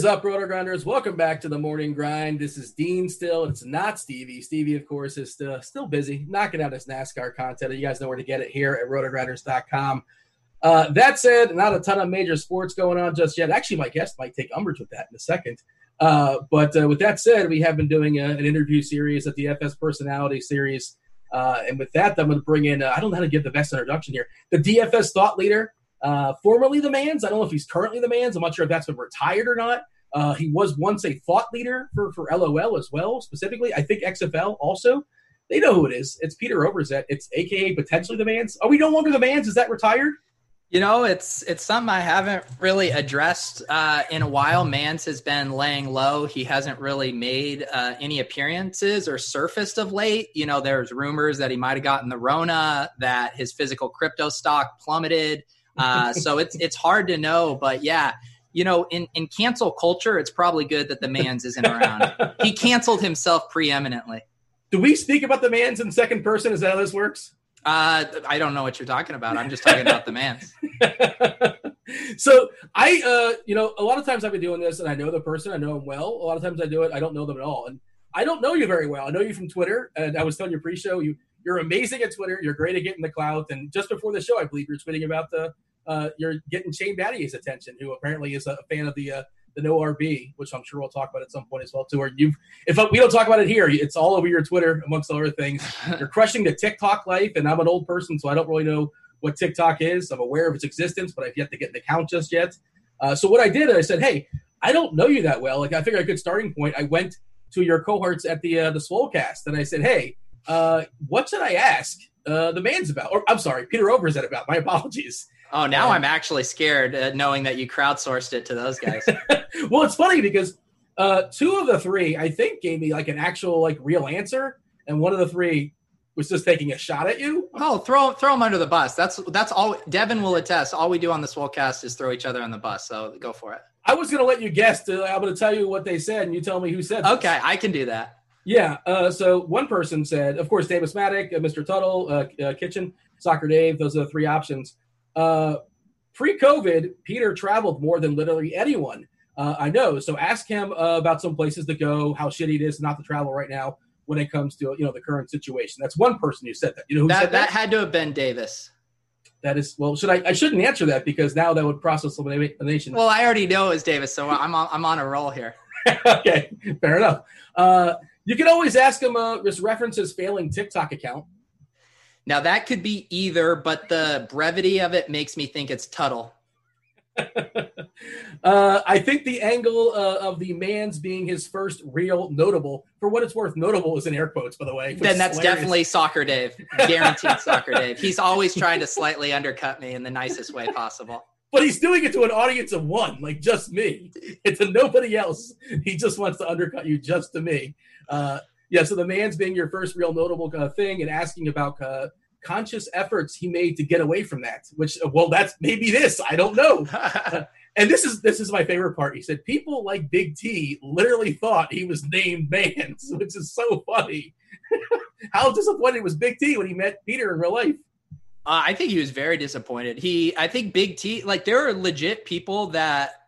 Is up, RotoGrinders? Welcome back to the morning grind. This is Dean still. It's not Stevie. Stevie, of course, is still, still busy knocking out his NASCAR content. You guys know where to get it here at rotogrinders.com. Uh, that said, not a ton of major sports going on just yet. Actually, my guest might take umbrage with that in a second. Uh, but uh, with that said, we have been doing a, an interview series at the FS Personality Series. Uh, and with that, I'm going to bring in, uh, I don't know how to give the best introduction here, the DFS thought leader, uh, formerly the Manz. I don't know if he's currently the Manz. I'm not sure if that's been retired or not. Uh, he was once a thought leader for, for LOL as well, specifically. I think XFL also. They know who it is. It's Peter Overzet. It's AKA potentially the Manz. Are we no longer the Manz? Is that retired? You know, it's it's something I haven't really addressed uh, in a while. Manz has been laying low. He hasn't really made uh, any appearances or surfaced of late. You know, there's rumors that he might have gotten the Rona, that his physical crypto stock plummeted. Uh, so it's it's hard to know, but yeah, you know, in in cancel culture, it's probably good that the Manz isn't around. he canceled himself preeminently. Do we speak about the Manz in second person? Is that how this works? Uh, I don't know what you're talking about. I'm just talking about the Manz. so I, uh, you know, a lot of times I've been doing this, and I know the person, I know him well. A lot of times I do it, I don't know them at all, and I don't know you very well. I know you from Twitter, and I was telling you pre-show, you you're amazing at Twitter. You're great at getting the clout, and just before the show, I believe you're tweeting about the uh, you're getting Shane Battier's attention, who apparently is a fan of the uh, the no RB, which I'm sure we'll talk about at some point as well too. Or you, if we don't talk about it here, it's all over your Twitter amongst other things. You're crushing the TikTok life, and I'm an old person, so I don't really know what TikTok is. I'm aware of its existence, but I've yet to get an account just yet. Uh, so what I did, I said, hey, I don't know you that well. Like I figured a good starting point. I went to your cohorts at the uh, the Swolecast, and I said, hey, uh, what should I ask uh, the Manz about? Or I'm sorry, Peter Overzet about. My apologies. Oh, now um, I'm actually scared uh, knowing that you crowdsourced it to those guys. well, it's funny because uh, two of the three, I think, gave me like an actual like real answer, and one of the three was just taking a shot at you. Oh, throw throw them under the bus. That's that's all. Devin will attest. All we do on the Swolecast is throw each other on the bus. So go for it. I was going to let you guess. To, I'm going to tell you what they said, and you tell me who said. This. Okay, I can do that. Yeah. Uh, so one person said, of course, Davis Mattek, uh, Mr. Tuttle, uh, uh, Kitchen, Soccer Dave. Those are the three options. Uh, Pre-COVID, Peter traveled more than literally anyone uh, I know. So ask him uh, about some places to go, how shitty it is not to travel right now when it comes to you know the current situation. That's one person who said that. You know who that, said that? That had to have been Davis. That is well. Should I? I shouldn't answer that because now that would process elimination. Well, I already know it was Davis, so I'm on, I'm on a roll here. okay, fair enough. Uh, you can always ask him. Uh, just reference his failing TikTok account. Now that could be either, but the brevity of it makes me think it's Tuttle. uh, I think the angle uh, of the Manz being his first real notable, for what it's worth, notable is in air quotes, by the way. Then that's definitely Soccer Dave, guaranteed Soccer Dave. He's always trying to slightly undercut me in the nicest way possible. But he's doing it to an audience of one, like just me. It's to nobody else. He just wants to undercut you just to me. Uh, yeah, so the Manz being your first real notable uh, thing and asking about uh, conscious efforts he made to get away from that. Which, well, that's maybe this. I don't know. and this is this is my favorite part. He said people like Big T literally thought he was named Manz, which is so funny. How disappointed was Big T when he met Peter in real life? Uh, I think he was very disappointed. He, I think Big T, like there are legit people that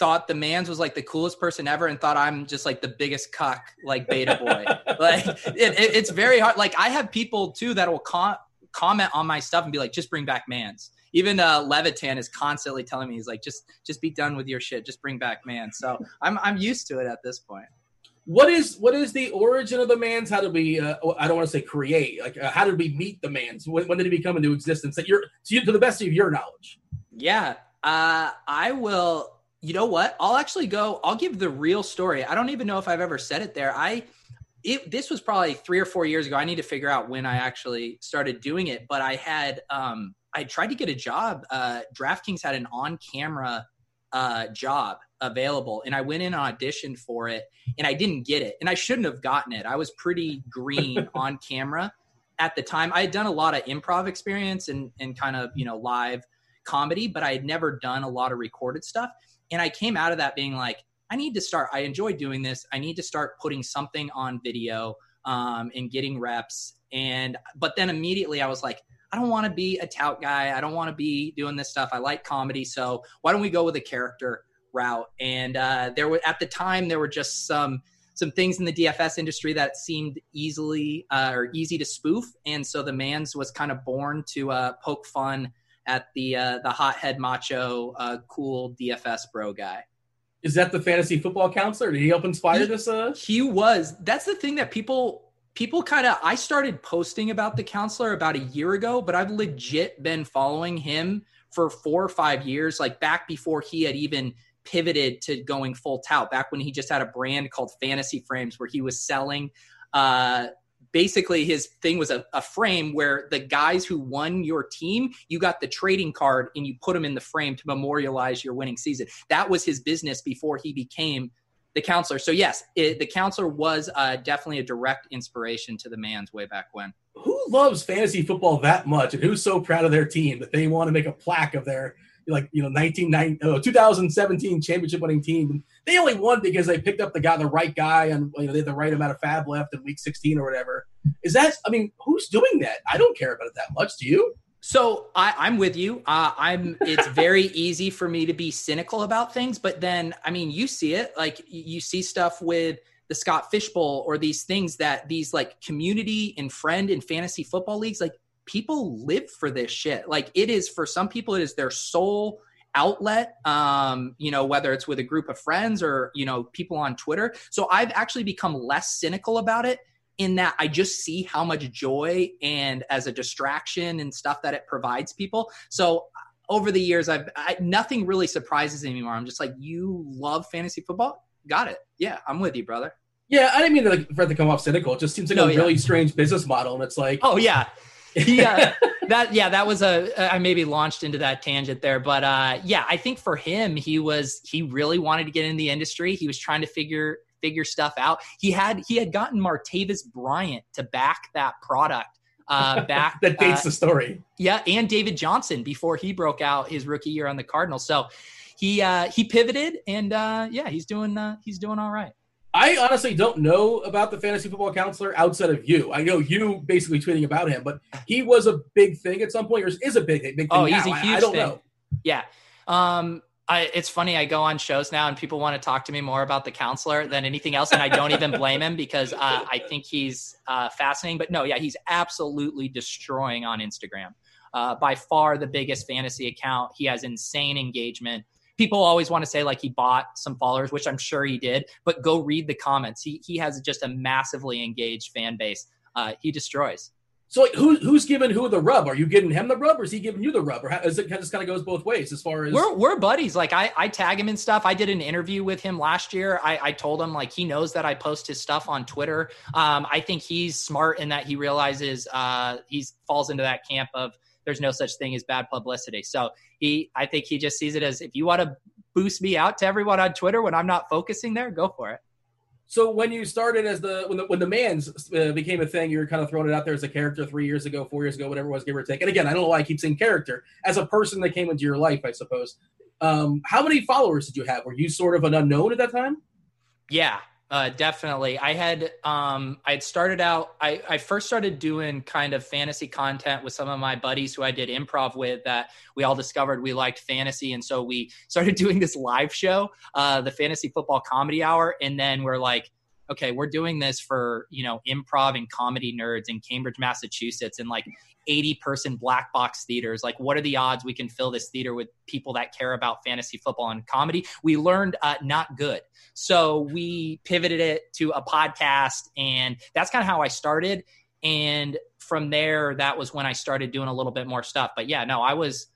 thought the Manz was like the coolest person ever and thought I'm just like the biggest cuck, like beta boy. like it, it, it's very hard. Like I have people too that will con- comment on my stuff and be like, just bring back Manz. Even uh, Levitan is constantly telling me he's like, just just be done with your shit. Just bring back man. So I'm I'm used to it at this point. What is what is the origin of the Manz? How did we? Uh, I don't want to say create. Like, uh, how did we meet the Manz? When, when did he become into existence? That you're to, you, to the best of your knowledge. Yeah, uh, I will you know what? I'll actually go. I'll give the real story. I don't even know if I've ever said it there. I it this was probably three or four years ago. I need to figure out when I actually started doing it. But I had um I tried to get a job. Uh, DraftKings had an on camera uh, job available, and I went in and auditioned for it, and I didn't get it, and I shouldn't have gotten it. I was pretty green on camera at the time. I had done a lot of improv experience and and kind of you know live comedy, but I had never done a lot of recorded stuff. And I came out of that being like, I need to start. I enjoy doing this. I need to start putting something on video um, and getting reps. And but then immediately I was like, I don't want to be a tout guy. I don't want to be doing this stuff. I like comedy. So why don't we go with a character? route. And uh, there were at the time there were just some some things in the DFS industry that seemed easily uh, or easy to spoof, and so the Manz was kind of born to uh, poke fun at the uh, the hothead macho uh, cool DFS bro guy. Is that the fantasy football counselor? Did he help inspire he, this? Uh... He was. That's the thing that people people kind of. I started posting about the counselor about a year ago, but I've legit been following him for four or five years, like back before he had even pivoted to going full tout. Back when he just had a brand called Fantasy Frames, where he was selling uh, basically his thing was a, a, frame where the guys who won your team, you got the trading card and you put them in the frame to memorialize your winning season. That was his business before he became the counselor. So yes, it, the counselor was uh, definitely a direct inspiration to the Manz way back when. Who loves fantasy football that much, and who's so proud of their team that they want to make a plaque of their like you know 1990, uh, 2017 championship winning team? They only won because they picked up the guy, the right guy, and you know, they had the right amount of fab left in week 16 or whatever. Is that? I mean, who's doing that? I don't care about it that much. Do you? So I, am with you. Uh, I'm. It's very easy for me to be cynical about things, but then I mean, you see it. Like you see stuff with the Scott Fishbowl or these things that these like community and friend and fantasy football leagues. Like people live for this shit. Like it is for some people, it is their sole outlet um you know whether it's with a group of friends or you know people on twitter. So i've actually become less cynical about it in that i just see how much joy and as a distraction and stuff that it provides people. So over the years i've I, nothing really surprises me anymore. I'm just like you love fantasy football? Got it. Yeah i'm with you brother. Yeah, I didn't mean to, like, for it to come off cynical. It just seems like no, a yeah. really strange business model, and it's like, oh yeah, yeah, that yeah, that was a I maybe launched into that tangent there, but uh, yeah, I think for him, he was he really wanted to get in the industry. He was trying to figure figure stuff out. He had he had gotten Martavis Bryant to back that product. Uh, back that dates uh, the story. Yeah, and David Johnson before he broke out his rookie year on the Cardinals. So he uh, he pivoted, and uh, yeah, he's doing uh, he's doing all right. I honestly don't know about the fantasy football counselor outside of you. I know you basically tweeting about him, but he was a big thing at some point, or is a big, big thing. Oh, he's now. a huge I, I don't thing. know. Yeah. Um, I, it's funny. I go on shows now, and people want to talk to me more about the counselor than anything else, and I don't even blame him because uh, I think he's uh, fascinating. But no, yeah, he's absolutely destroying on Instagram. Uh, by far the biggest fantasy account. He has insane engagement people always want to say like he bought some followers, which I'm sure he did, but go read the comments. He he has just a massively engaged fan base. Uh, he destroys. So like, who, who's giving who the rub? Are you giving him the rub, or is he giving you the rub? Or how, is it just kind of goes both ways as far as we're we're buddies. Like I I tag him and stuff. I did an interview with him last year. I I told him like he knows that I post his stuff on Twitter. Um, I think he's smart in that he realizes uh he falls into that camp of there's no such thing as bad publicity. So he, I think he just sees it as if you want to boost me out to everyone on Twitter when I'm not focusing there, go for it. So when you started as the when the when the Manz uh, became a thing, you were kind of throwing it out there as a character three years ago, four years ago, whatever it was, give or take. And again, I don't know why I keep saying character as a person that came into your life, I suppose. Um, how many followers did you have? Were you sort of an unknown at that time? Yeah, uh, definitely. I had um, I had started out. I, I first started doing kind of fantasy content with some of my buddies who I did improv with. That we all discovered we liked fantasy, and so we started doing this live show, uh, the Fantasy Football Comedy Hour. And then we're like, okay, we're doing this for you know improv and comedy nerds in Cambridge, Massachusetts, and like 80 person black box theaters. Like, what are the odds we can fill this theater with people that care about fantasy football and comedy? We learned uh, not good. So we pivoted it to a podcast, and that's kind of how I started. And from there, that was when I started doing a little bit more stuff. But yeah, no, I was.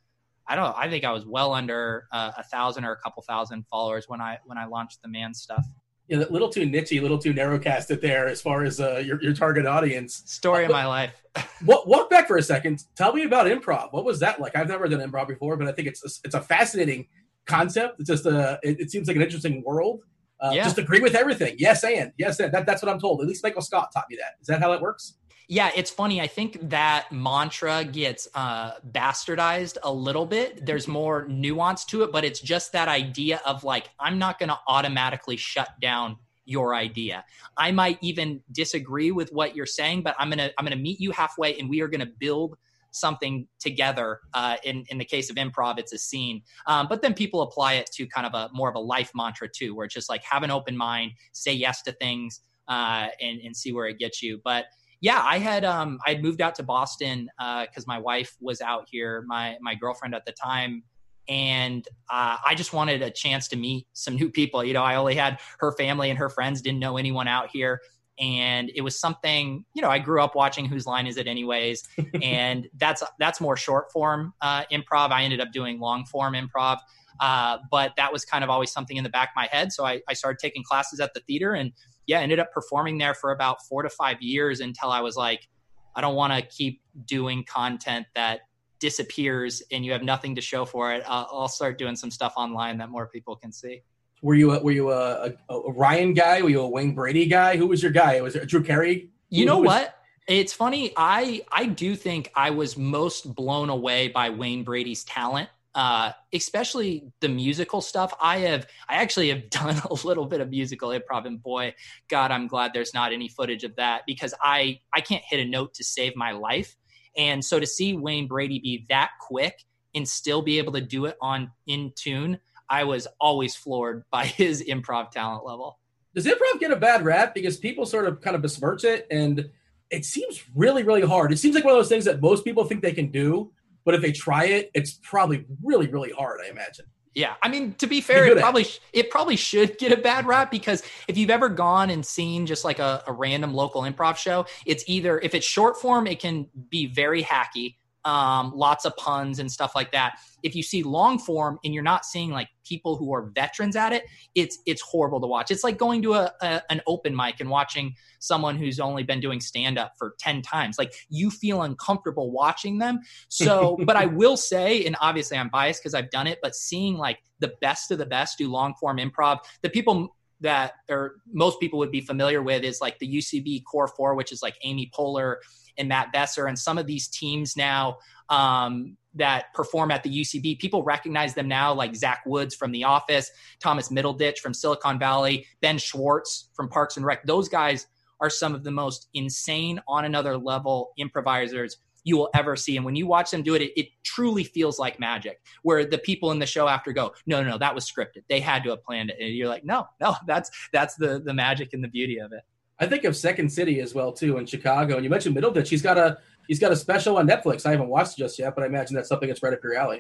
I don't. I think I was well under uh, a thousand or a couple thousand followers when I when I launched the man stuff you know, a little too nichey, a little too narrowcasted there as far as uh, your, your target audience. Story uh, of my life. walk, walk back for a second. Tell me about improv. What was that like? I've never done improv before, but I think it's a, it's a fascinating concept. It's just a it, it seems like an interesting world. Uh, yeah. Just agree with everything. Yes, and yes, and that, that's what I'm told. At least Michael Scott taught me that. Is that how it works? Yeah, it's funny. I think that mantra gets uh, bastardized a little bit. There's more nuance to it, but it's just that idea of like, I'm not going to automatically shut down your idea. I might even disagree with what you're saying, but I'm gonna I'm gonna meet you halfway, and we are gonna build something together. Uh, in in the case of improv, it's a scene, um, but then people apply it to kind of a more of a life mantra too, where it's just like have an open mind, say yes to things, uh, and and see where it gets you. But yeah, I had um, I had moved out to Boston because uh, my wife was out here, my my girlfriend at the time and uh, I just wanted a chance to meet some new people. You know, I only had her family and her friends, didn't know anyone out here, and it was something. You know, I grew up watching Whose Line Is It Anyways, and that's that's more short form uh, improv. I ended up doing long form improv, uh, but that was kind of always something in the back of my head. So I, I started taking classes at the theater, and yeah, ended up performing there for about four to five years until I was like, I don't want to keep doing content that disappears and you have nothing to show for it, uh, I'll start doing some stuff online that more people can see. Were you a, were you a, a, a, Ryan guy? Were you a Wayne Brady guy? Who was your guy? It was it Drew Carey? You know was... what? It's funny. I I do think I was most blown away by Wayne Brady's talent. Uh, especially the musical stuff. I have, I actually have done a little bit of musical improv, and boy, God, I'm glad there's not any footage of that because I, I can't hit a note to save my life. And so to see Wayne Brady be that quick and still be able to do it on in tune, I was always floored by his improv talent level. Does improv get a bad rap because people sort of kind of besmirch it and it seems really, really hard. It seems like one of those things that most people think they can do, but if they try it, it's probably really, really hard, I imagine. Yeah, I mean to be fair, it probably it probably should get a bad rap because if you've ever gone and seen just like a, a random local improv show, it's either if it's short form, it can be very hacky um, lots of puns and stuff like that. If you see long form and you're not seeing like people who are veterans at it, it's it's horrible to watch. It's like going to a, a an open mic and watching someone who's only been doing stand up for 10 times. Like you feel uncomfortable watching them. So, but I will say, and obviously I'm biased because I've done it, but seeing like the best of the best do long form improv, the people that or most people would be familiar with is like the UCB Core Four, which is like Amy Poehler and Matt Besser, and some of these teams now um, that perform at the UCB. People recognize them now, like Zach Woods from The Office, Thomas Middleditch from Silicon Valley, Ben Schwartz from Parks and Rec. Those guys are some of the most insane, on another level improvisers you will ever see. And when you watch them do it, it, it, truly feels like magic. Where the people in the show after go, no, no, no, that was scripted. They had to have planned it. And you're like, no, no, that's that's the the magic and the beauty of it. I think of Second City as well too in Chicago. And you mentioned Middleditch. He's got a he's got a special on Netflix. I haven't watched it just yet, but I imagine that's something that's right up your alley.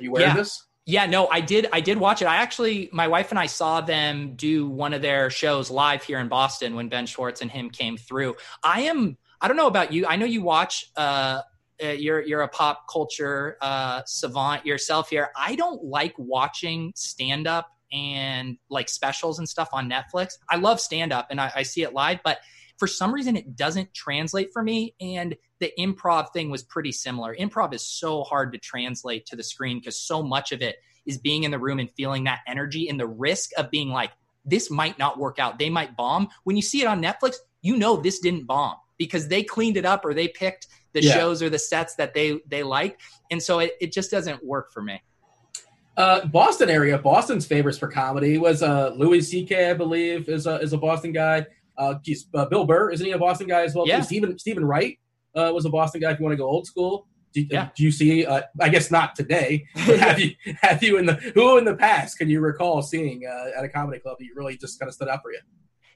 Are you aware yeah. of this? Yeah, no, I did. I did watch it. I actually, my wife and I saw them do one of their shows live here in Boston when Ben Schwartz and him came through. I am. I don't know about you. I know you watch. Uh, uh, you're you're a pop culture uh, savant yourself here. I don't like watching stand up and like specials and stuff on Netflix. I love stand up and I, I see it live, but for some reason it doesn't translate for me. And the improv thing was pretty similar. Improv is so hard to translate to the screen because so much of it is being in the room and feeling that energy and the risk of being like, this might not work out. They might bomb. When you see it on Netflix, you know this didn't bomb because they cleaned it up or they picked the yeah. shows or the sets that they they like. And so it, it just doesn't work for me. Uh, Boston area, Boston's favorites for comedy was uh, Louis C.K. I believe is a is a Boston guy. Uh, geez, uh, Bill Burr isn't he a Boston guy as well? Yeah. Stephen Steven Wright uh, was a Boston guy. If you want to go old school, do, yeah. do you see? Uh, I guess not today. have you have you in the who in the past can you recall seeing uh, at a comedy club that you really just kind of stood out for you?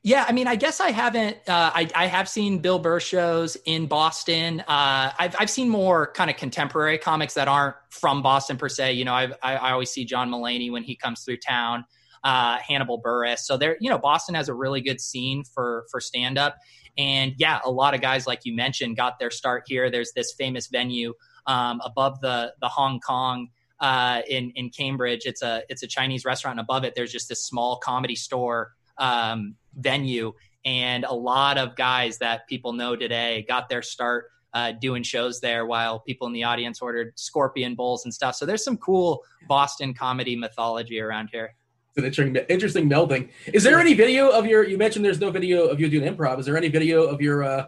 Yeah, I mean, I guess I haven't. Uh, I, I have seen Bill Burr shows in Boston. Uh, I've I've seen more kind of contemporary comics that aren't from Boston per se. You know, I've, I I always see John Mulaney when he comes through town. Uh, Hannibal Buress. So there, you know, Boston has a really good scene for for stand up. And yeah, a lot of guys like you mentioned got their start here. There's this famous venue um, above the the Hong Kong uh, in in Cambridge. It's a it's a Chinese restaurant. And above it, there's just this small comedy store um, venue. And a lot of guys that people know today got their start uh, doing shows there while people in the audience ordered scorpion bowls and stuff. So there's some cool Boston comedy mythology around here. It's an interesting, interesting melding. Is there any video of your? You mentioned there's no video of you doing improv. Is there any video of your uh,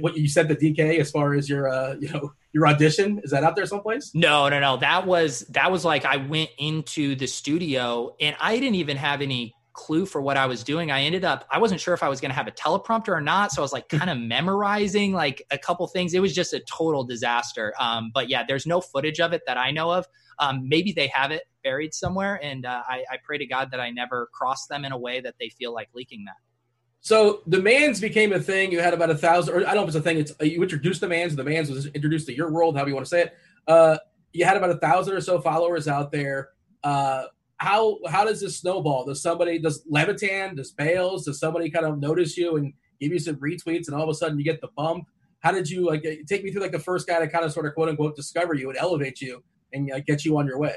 what you said the DK as far as your uh, you know your audition? Is that out there someplace? No, no, no. That was that was like I went into the studio and I didn't even have any clue for what I was doing. I ended up, I wasn't sure if I was going to have a teleprompter or not. So I was like kind of memorizing like a couple things. It was just a total disaster. Um, but yeah, there's no footage of it that I know of. Um, maybe they have it buried somewhere. And uh, I, I pray to God that I never cross them in a way that they feel like leaking that. So the Manz became a thing. You had about a thousand, or I don't know if it's a thing. It's uh, you introduced the Manz. The Manz was introduced to your world, however you want to say it. Uh, you had about a thousand or so followers out there. Uh, how how does this snowball? Does somebody does Levitan, does Bales, does somebody kind of notice you and give you some retweets, and all of a sudden you get the bump? How did you like take me through like the first guy to kind of sort of quote unquote discover you and elevate you and uh, get you on your way?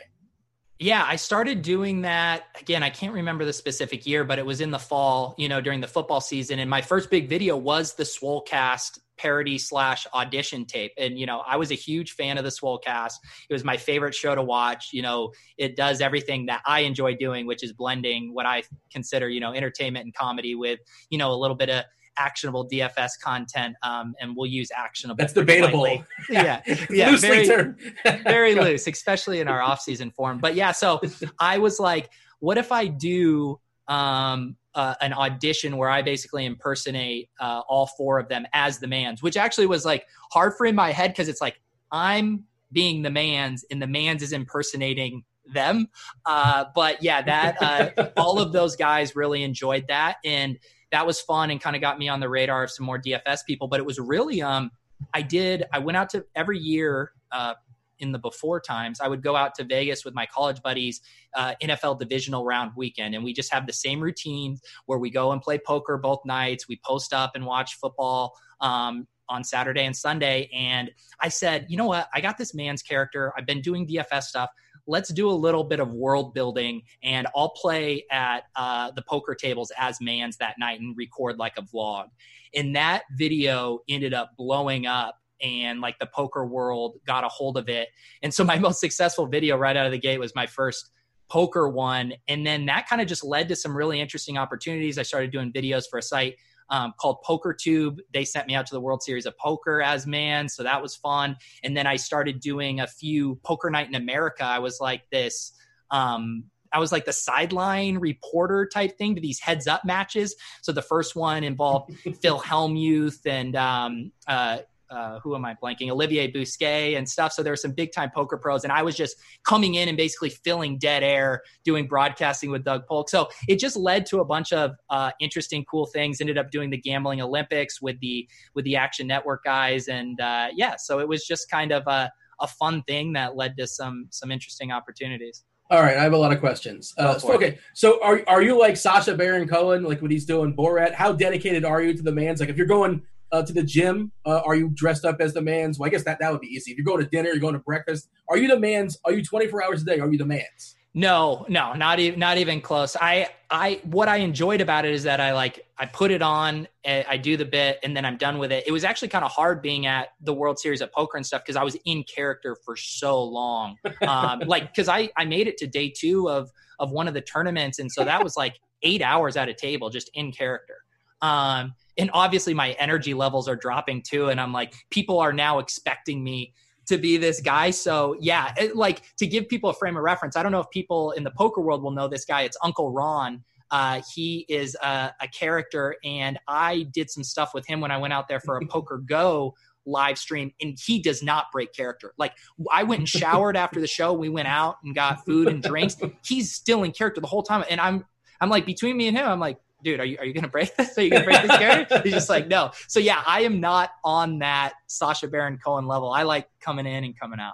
Yeah, I started doing that again. I can't remember the specific year, but it was in the fall, you know, during the football season. And my first big video was the Swolecast parody slash audition tape. And, you know, I was a huge fan of the Swolecast. It was my favorite show to watch. You know, it does everything that I enjoy doing, which is blending what I consider, you know, entertainment and comedy with, you know, a little bit of actionable DFS content, um, and we'll use actionable. That's debatable. yeah, yeah, very, very loose, especially in our off-season form. But yeah, so I was like, what if I do um, uh, an audition where I basically impersonate uh, all four of them as the Manz, which actually was like hard for in my head because it's like I'm being the Manz and the Manz is impersonating them. Uh, but yeah, that uh, all of those guys really enjoyed that and that was fun and kind of got me on the radar of some more DFS people. But it was really, um, I did, I went out to every year, uh, in the before times, I would go out to Vegas with my college buddies, uh, NFL divisional round weekend, and we just have the same routine where we go and play poker both nights. We post up and watch football um, on Saturday and Sunday. And I said, you know what? I got this Manz character. I've been doing DFS stuff let's do a little bit of world building and I'll play at uh, the poker tables as Manz that night and record like a vlog. And that video ended up blowing up and like the poker world got a hold of it. And so my most successful video right out of the gate was my first poker one. And then that kind of just led to some really interesting opportunities. I started doing videos for a site um, called PokerTube. They sent me out to the World Series of Poker as man, so that was fun. And then I started doing a few Poker Night in America. I was like this. Um, I was like the sideline reporter type thing to these heads up matches. So the first one involved Phil Hellmuth and um, uh, uh, who am I blanking? Olivier Busquet and stuff. So there were some big time poker pros, and I was just coming in and basically filling dead air, doing broadcasting with Doug Polk. So it just led to a bunch of uh, interesting, cool things. Ended up doing the gambling Olympics with the with the Action Network guys, and uh, yeah, so it was just kind of a, a fun thing that led to some some interesting opportunities. All right, I have a lot of questions. Uh, so, okay, so are are you like Sacha Baron Cohen, like what he's doing Borat? How dedicated are you to the Manz? Like, if you're going uh, to the gym? Uh, are you dressed up as the Manz? Well, I guess that that would be easy. If you're going to dinner, you're going to breakfast. Are you the Manz? Are you 24 hours a day? Are you the Manz? No, no, not even not even close. I I what I enjoyed about it is that I like I put it on, eh, I do the bit, and then I'm done with it. It was actually kind of hard being at the World Series of Poker and stuff because I was in character for so long. Um, like because I I made it to day two of of one of the tournaments, and so that was like eight hours at a table just in character. Um, and obviously my energy levels are dropping too. And i'm like people are now expecting me to be this guy. So yeah it, like to give people a frame of reference i don't know if people in the poker world will know this guy. It's uncle ron. Uh, he is a, a, character and i did some stuff with him when i went out there for a PokerGO live stream and he does not break character. Like i went and showered after the show. We went out and got food and drinks. He's still in character the whole time. And i'm i'm like between me and him i'm like dude, are you are you gonna break this? Are you gonna break this character? He's just like, no. So yeah, I am not on that Sacha Baron Cohen level. I like coming in and coming out.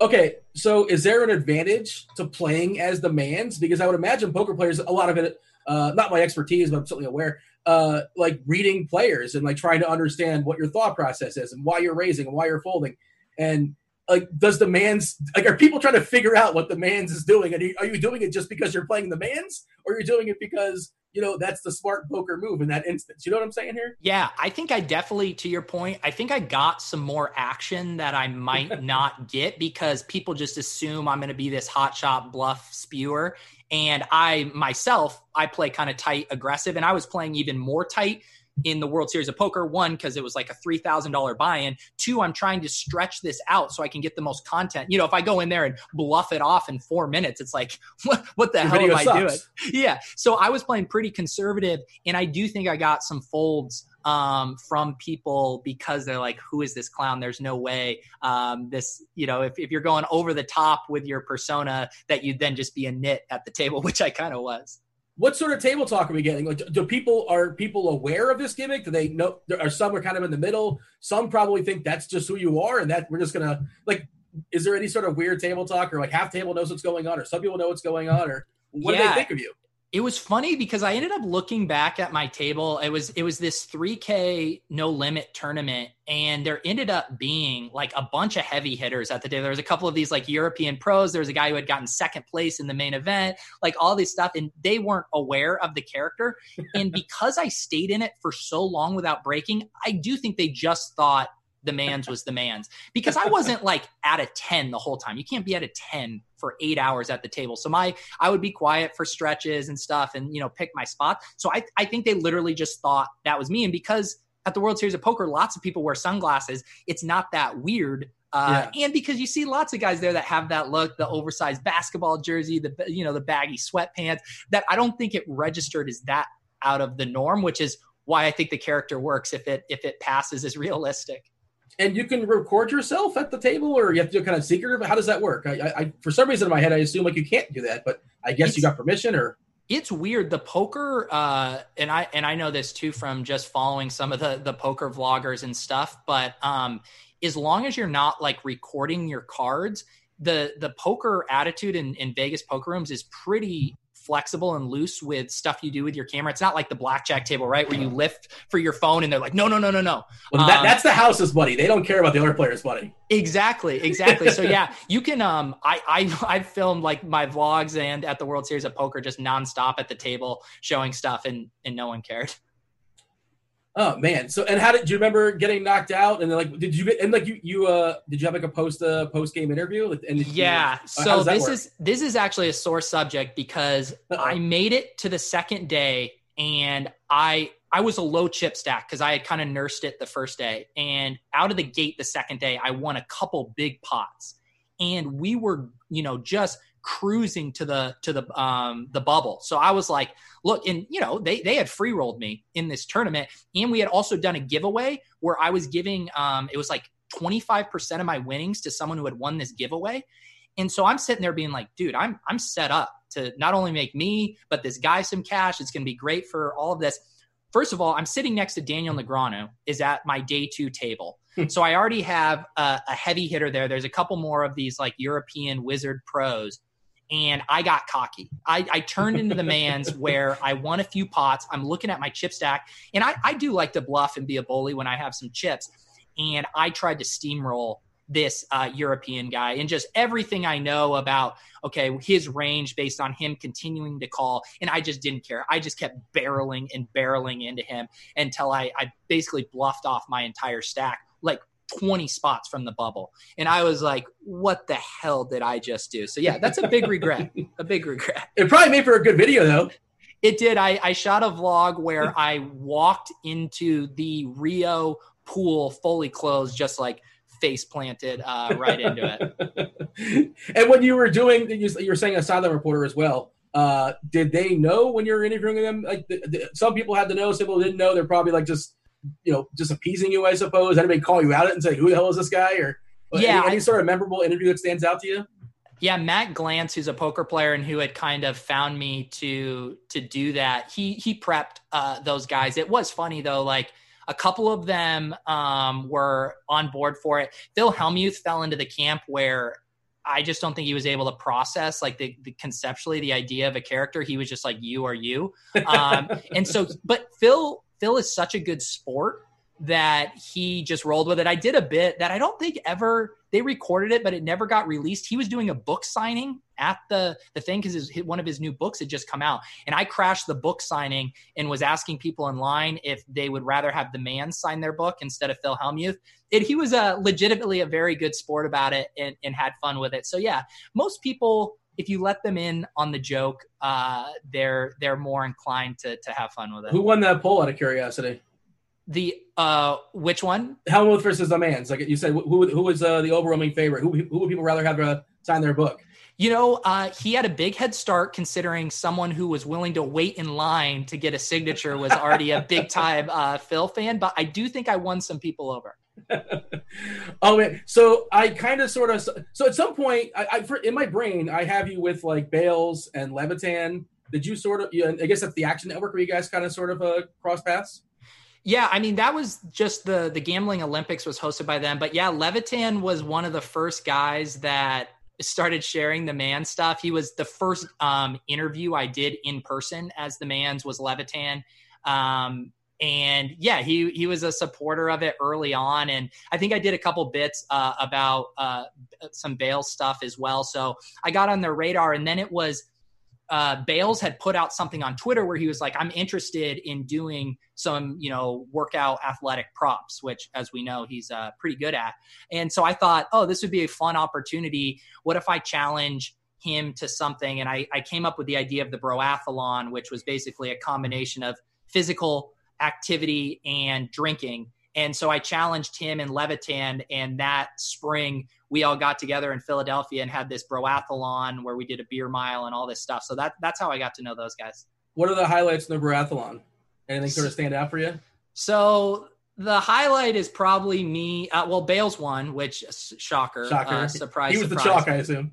Okay, so is there an advantage to playing as the Manz? Because I would imagine poker players, a lot of it, uh, not my expertise, but I'm certainly aware, uh, like reading players and like trying to understand what your thought process is and why you're raising and why you're folding. And like, does the Manz like are people trying to figure out what the Manz is doing? And are you doing it just because you're playing the Manz, or you're doing it because you know, that's the smart poker move in that instance. You know what I'm saying here? Yeah, I think I definitely, to your point, I think I got some more action that I might not get because people just assume I'm going to be this hotshot bluff spewer. And I myself, I play kind of tight, aggressive, and I was playing even more tight in the World Series of Poker. One, because it was like a three thousand dollar buy-in. Two, I'm trying to stretch this out so I can get the most content. You know, if I go in there and bluff it off in four minutes, it's like what what the Your hell am I sucks. doing? Yeah. So I was playing pretty conservative, and I do think I got some folds um, from people because they're like, "Who is this clown?" There's no way um, this. You know, if if you're going over the top with your persona, that you'd then just be a nit at the table, which I kind of was. What sort of table talk are we getting? Like, do- do people are people aware of this gimmick? Do they know? There are some are kind of in the middle. Some probably think that's just who you are, and that we're just gonna like. Is there any sort of weird table talk, or like half table knows what's going on, or some people know what's going on, or what do they think of you? It was funny because I ended up looking back at my table. It was it was this 3K no limit tournament, and there ended up being like a bunch of heavy hitters at the day. There was a couple of these like European pros. There was a guy who had gotten second place in the main event, like all this stuff, and they weren't aware of the character. And because I stayed in it for so long without breaking, I do think they just thought the Manz was the Manz because I wasn't like at a 10 the whole time. You can't be at a 10 for eight hours at the table. So my I would be quiet for stretches and stuff and you know pick my spot. So I I think they literally just thought that was me. And because at the World Series of Poker, lots of people wear sunglasses, it's not that weird. Uh, And because you see lots of guys there that have that look, the oversized basketball jersey, the you know the baggy sweatpants, that I don't think it registered as that out of the norm, which is why I think the character works if it if it passes as realistic. And you can record yourself at the table, or you have to do kind of secret How does that work? I, I, I for some reason in my head, I assume like you can't do that, but I guess you got permission, or it's weird the poker uh and i and i know this too from just following some of the the poker vloggers and stuff but um as long as you're not like recording your cards the the poker attitude in, in vegas poker rooms is pretty flexible and loose with stuff you do with your camera it's not like the blackjack table right where you lift for your phone and they're like no no no no no well, that, Um, that's the house's money. They don't care about the other player's money. Exactly, exactly. So yeah, you can. Um, I I I've filmed like my vlogs and at the World Series of Poker just nonstop at the table showing stuff, and and no one cared. Oh man! So and how did you remember getting knocked out? And then like, did you get and like you you uh did you have like a post uh post game interview? Like, and did you- Yeah. how So this work? is this is actually a sore subject because Uh-oh. I made it to the second day and I I was a low chip stack because I had kind of nursed it the first day. And out of the gate the second day, I won a couple big pots. And we were, you know, just cruising to the to the um the bubble. So I was like, look, and you know, they they had free rolled me in this tournament. And we had also done a giveaway where I was giving um it was like 25% of my winnings to someone who had won this giveaway. And so I'm sitting there being like, dude, I'm I'm set up to not only make me, but this guy some cash. It's gonna be great for all of this. First of all, I'm sitting next to Daniel Negreanu, is at my day two table. so I already have a, a heavy hitter there. There's a couple more of these like European wizard pros. And I got cocky. I, I turned into the Manz where I won a few pots. I'm looking at my chip stack. And I, I do like to bluff and be a bully when I have some chips. And I tried to steamroll this uh, European guy and just everything I know about, okay, his range based on him continuing to call. And I just didn't care. I just kept barreling and barreling into him until I, I basically bluffed off my entire stack, like 20 spots from the bubble. And I was like, what the hell did I just do? So, yeah, that's a big regret. A big regret. It probably made for a good video though. It did. I, I shot a vlog where I walked into the Rio pool fully closed, just like face planted uh, right into it. and when you were doing, you you were saying a silent reporter as well. Uh, did they know when you were interviewing them? Like, the, the, some people had to know, some people didn't know. They're probably like just, you know, just appeasing you, I suppose. Anybody call you out it and say, "Who the hell is this guy?" Or Yeah, any, any sort of memorable interview that stands out to you? Yeah, Matt Glantz, who's a poker player and who had kind of found me to to do that. He he prepped uh, those guys. It was funny though, like a couple of them um, were on board for it. Phil Hellmuth fell into the camp where I just don't think he was able to process like the, the conceptually the idea of a character. He was just like you are you, um, and so. But Phil Phil is such a good sport that he just rolled with it. I did a bit that I don't think ever they recorded it, but it never got released. He was doing a book signing at the the thing because one of his new books had just come out, and I crashed the book signing and was asking people in line if they would rather have the man sign their book instead of Phil Hellmuth. It, he was a legitimately a very good sport about it and, and had fun with it. So yeah, most people. If you let them in on the joke, uh, they're they're more inclined to to have fun with it. Who won that poll? Out of curiosity. The uh, which one? Hellmuth versus the Manz. Like you said, who who was uh, the overwhelming favorite? Who who would people rather have uh, sign their book? You know, uh, he had a big head start considering someone who was willing to wait in line to get a signature was already a big time uh, Phil fan. But I do think I won some people over. oh man, so I kind of sort of so at some point I, I for, in my brain I have you with like Bales and Levitan. Did you sort of? You I guess at the Action Network where you guys kind of sort of uh, cross paths. Yeah, I mean that was just the the gambling Olympics was hosted by them, but yeah, Levitan was one of the first guys that started sharing the man stuff. He was the first um, interview I did in person as the Manz was Levitan. Um, and yeah, he he was a supporter of it early on, and I think I did a couple bits uh, about uh, some Bale stuff as well. So I got on their radar, and then it was uh, Bales had put out something on Twitter where he was like, "I'm interested in doing some, you know, workout athletic props," which, as we know, he's uh, pretty good at. And so I thought, "Oh, this would be a fun opportunity. What if I challenge?" him to something and I, I came up with the idea of the broathlon which was basically a combination of physical activity and drinking and so I challenged him and Levitan. And that spring, we all got together in Philadelphia and had this broathlon where we did a beer mile and all this stuff. So that that's how I got to know those guys. What are the highlights in the broathlon? Anything sort of stand out for you? So the highlight is probably me. Uh, well, Bales won, which shocker, shocker, uh, surprise. He was surprise. the chalk, I assume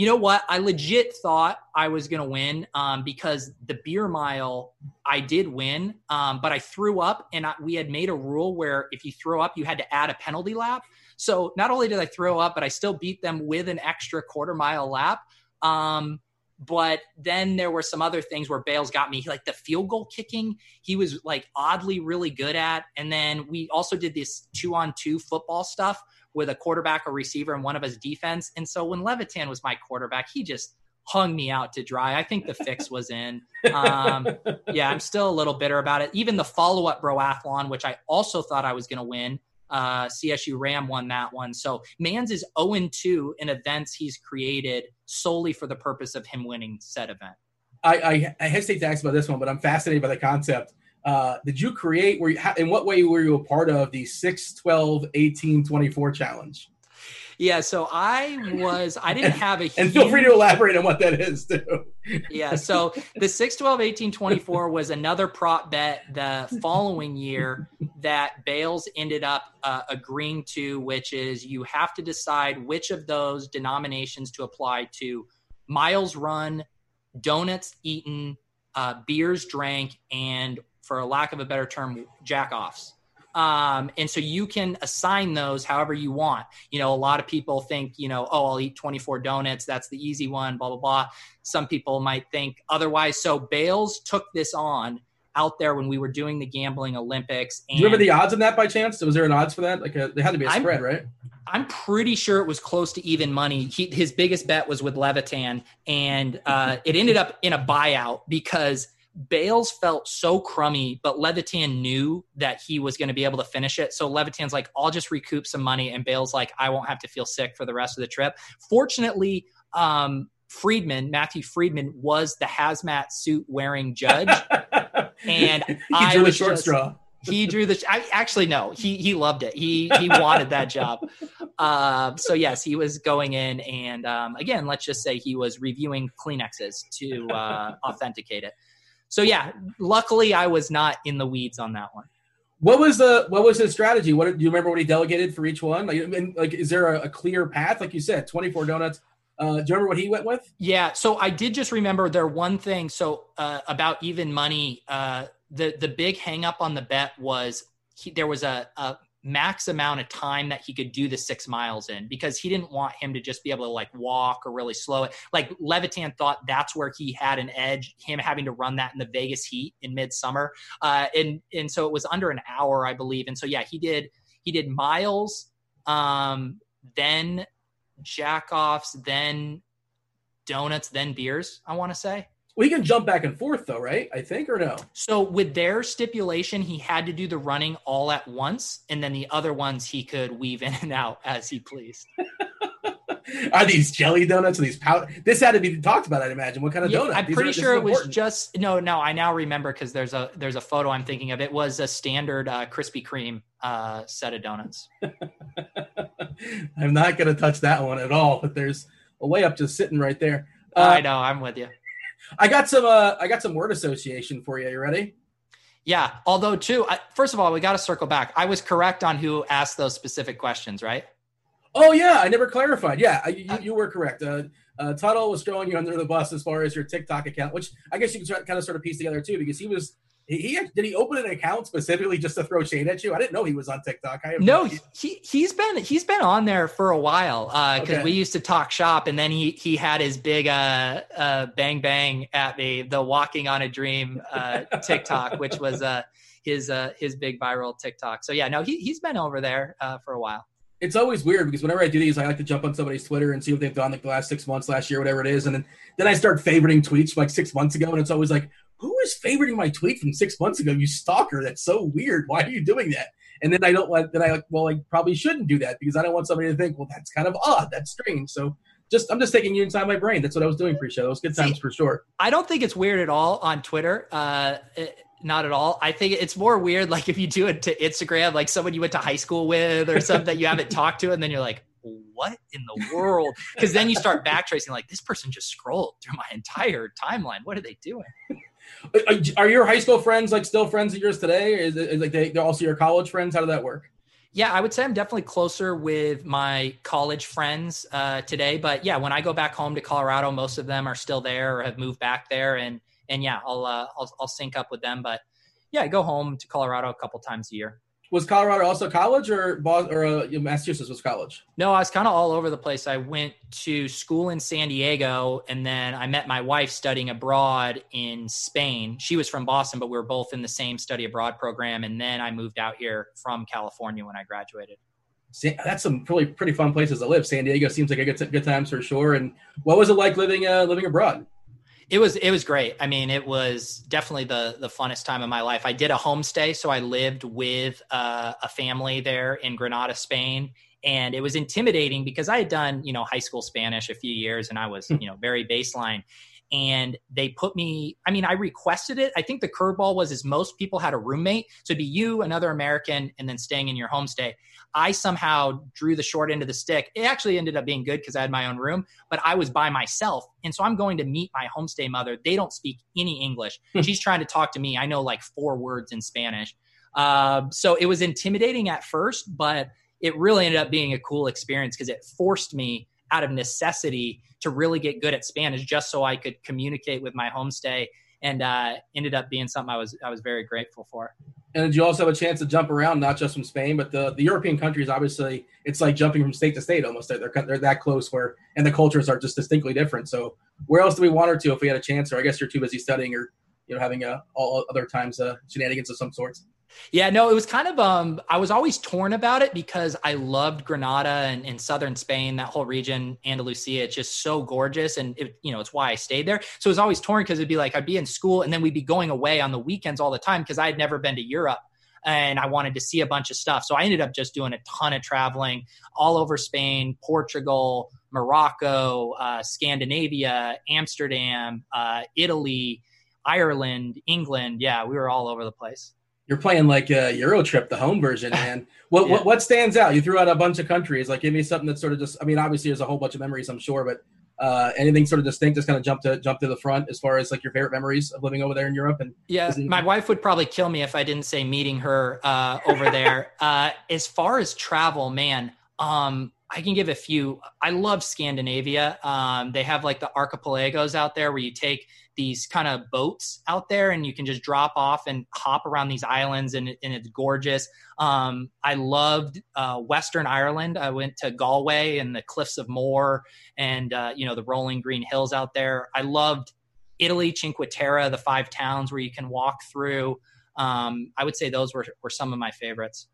you know what? I legit thought I was going to win um, because the beer mile, I did win, um, but I threw up and I, we had made a rule where if you throw up, you had to add a penalty lap. So not only did I throw up, but I still beat them with an extra quarter mile lap. Um, but then there were some other things where Bales got me, like the field goal kicking, he was like oddly really good at. And then we also did this two on two football stuff with a quarterback, or receiver, and one of his defense. And so when Levitan was my quarterback, he just hung me out to dry. I think the fix was in. Um, yeah, I'm still a little bitter about it. Even the follow up broathlon, which I also thought I was going to win, uh, CSU Ram won that one. So Manz is 0 2 in events he's created solely for the purpose of him winning said event. I, I, I hesitate to ask about this one, but I'm fascinated by the concept uh, did you create, were you, in what way were you a part of the 6, 12, 18, 24 challenge? Yeah, so I was, I didn't have a huge, And feel free to elaborate on what that is too. yeah, so the 6, 12, 18, 24 was another prop bet the following year that Bales ended up uh, agreeing to, which is you have to decide which of those denominations to apply to miles run, donuts eaten, uh, beers drank, and for a lack of a better term, jack offs. Um, and so you can assign those however you want. You know, a lot of people think, you know, oh, I'll eat 24 donuts. That's the easy one, blah, blah, blah. Some people might think otherwise. So Bales took this on out there when we were doing the gambling Olympics. And Do you remember the odds on that by chance? Was there an odds for that? Like, a, there had to be a spread, I'm, right? I'm pretty sure it was close to even money. He, his biggest bet was with Levitan, and uh, it ended up in a buyout because – Bales felt so crummy, but Levitan knew that he was going to be able to finish it. So Levitan's like, I'll just recoup some money. And Bales like, I won't have to feel sick for the rest of the trip. Fortunately, um, Freedman, Matthew Freedman, was the hazmat suit wearing judge. and he I drew the short just, straw. He drew the. I actually no. He he loved it. He he wanted that job. Um, so yes, he was going in, and um, again, let's just say he was reviewing Kleenexes to uh, authenticate it so yeah, luckily I was not in the weeds on that one. What was the what was his strategy? What do you remember what he delegated for each one? Like, like is there a, a clear path? Like you said, twenty four donuts. Uh, do you remember what he went with? Yeah, so I did just remember there one thing. So uh, about even money, uh, the the big hang up on the bet was he, there was a, a max amount of time that he could do the six miles in because he didn't want him to just be able to like walk or really slow it. Like Levitan thought that's where he had an edge, him having to run that in the Vegas heat in midsummer. Uh, and, and so it was under an hour, I believe. And so, yeah, he did, he did miles, um, then jack offs, then donuts, then beers, I want to say. He can jump back and forth though, right? I think or no? So with their stipulation, he had to do the running all at once, and then the other ones he could weave in and out as he pleased. Are these jelly donuts or these powder? This had to be talked about, I'd imagine. What kind of Yeah, donut? I'm These pretty are- sure it was just no, no. I now remember because there's a there's a photo I'm thinking of. It was a standard uh, Krispy Kreme uh, set of donuts. I'm not going to touch that one at all. But there's a way up just sitting right there. Uh, I know, I'm with you. I got some. Uh, I got some word association for you. You ready? Yeah. Although, too, I, first of all, we got to circle back. I was correct on who asked those specific questions, right? Oh yeah, I never clarified. Yeah, I, you, you were correct. Uh, uh, Tuttle was throwing you under the bus as far as your TikTok account, which I guess you can kind of sort of piece together too, because he was. He, he did he open an account specifically just to throw shade at you? I didn't know he was on TikTok. I No, he he's been he's been on there for a while Uh because Okay. we used to talk shop, and then he he had his big uh, uh, bang bang at me, the walking on a dream uh, TikTok, which was uh, his uh, his big viral TikTok. So yeah, no, he he's been over there uh, for a while. it's always weird because whenever I do these, I like to jump on somebody's Twitter and see what they've done like the last six months, last year, whatever it is, and then then I start favoriting tweets from like six months ago, and it's always like, who is favoriting my tweet from six months ago? You stalker! That's so weird. Why are you doing that? And then I don't want. Then I like, well, I probably shouldn't do that because I don't want somebody to think, well, that's kind of odd. That's strange. So just I'm just taking you inside my brain. That's what I was doing pre-show. That was good times See, for sure. I don't think it's weird at all on Twitter. Uh, it- not at all. I think it's more weird like if you do it to Instagram, like someone you went to high school with or something that you haven't talked to, and then you're like, what in the world? Because then you start backtracing, like this person just scrolled through my entire timeline. What are they doing? Are- your high school friends like still friends of yours today? Is like they, they're also your college friends? How did that work? Yeah, I would say I'm definitely closer with my college friends uh, today. But yeah, when I go back home to Colorado, most of them are still there or have moved back there, and and yeah, I'll uh, I'll, I'll sync up with them. But yeah, I go home to Colorado a couple times a year. Was Colorado also college or Boston, or uh, Massachusetts was college? No, I was kind of all over the place. I went to school in San Diego, and then I met my wife studying abroad in Spain. She was from Boston, but we were both in the same study abroad program. And then I moved out here from California when I graduated. San, that's some really pretty fun places to live. San Diego seems like a good, t- good times for sure. And what was it like living uh, living abroad? It was it was great. I mean, it was definitely the the funnest time of my life. I did a homestay, so I lived with uh, a family there in Granada, Spain, and it was intimidating because I had done you know high school Spanish a few years, and I was you know very baseline. And they put me. I mean, I requested it. I think the curveball was is most people had a roommate, so it'd be you, another American, and then staying in your homestay. I somehow drew the short end of the stick. It actually ended up being good because I had my own room, but I was by myself. And so I'm going to meet my homestay mother. They don't speak any English. She's trying to talk to me. I know like four words in Spanish. Um, so it was intimidating at first, but it really ended up being a cool experience because it forced me out of necessity to really get good at Spanish just so I could communicate with my homestay and uh, ended up being something I was I was very grateful for. And you also have a chance to jump around, not just from Spain, but the, the European countries? Obviously, it's like jumping from state to state almost. They're, they're that close where, and the cultures are just distinctly different. So, where else do we want her to if we had a chance? Or I guess you're too busy studying, or you know, having uh, all other times uh, shenanigans of some sorts. Yeah, no, it was kind of um I was always torn about it because I loved Granada and, and southern Spain, that whole region, Andalusia. It's just so gorgeous. And it, you know, it's why I stayed there. So it was always torn because it'd be like I'd be in school and then we'd be going away on the weekends all the time because I had never been to Europe and I wanted to see a bunch of stuff. So I ended up just doing a ton of traveling all over Spain, Portugal, Morocco, uh, Scandinavia, Amsterdam, uh, Italy, Ireland, England. Yeah, we were all over the place. You're playing like a Euro Trip, the home version, man. What, Yeah. what what stands out? You threw out a bunch of countries. Like, give me something that's sort of just. I mean, obviously, there's a whole bunch of memories, I'm sure, but uh, anything sort of distinct, just kind of jump to jump to the front as far as like your favorite memories of living over there in Europe. And Yeah, my wife would probably kill me if I didn't say meeting her uh, over there. uh, as far as travel, man, um, I can give a few. I love Scandinavia. Um, they have like the archipelagos out there where you take these kind of boats out there and you can just drop off and hop around these islands and, and it's gorgeous. Um, I loved uh, Western Ireland. I went to Galway and the cliffs of Moher and uh, you know the rolling green hills out there. I loved Italy, Cinque Terre, the five towns where you can walk through. Um, I would say those were, were some of my favorites.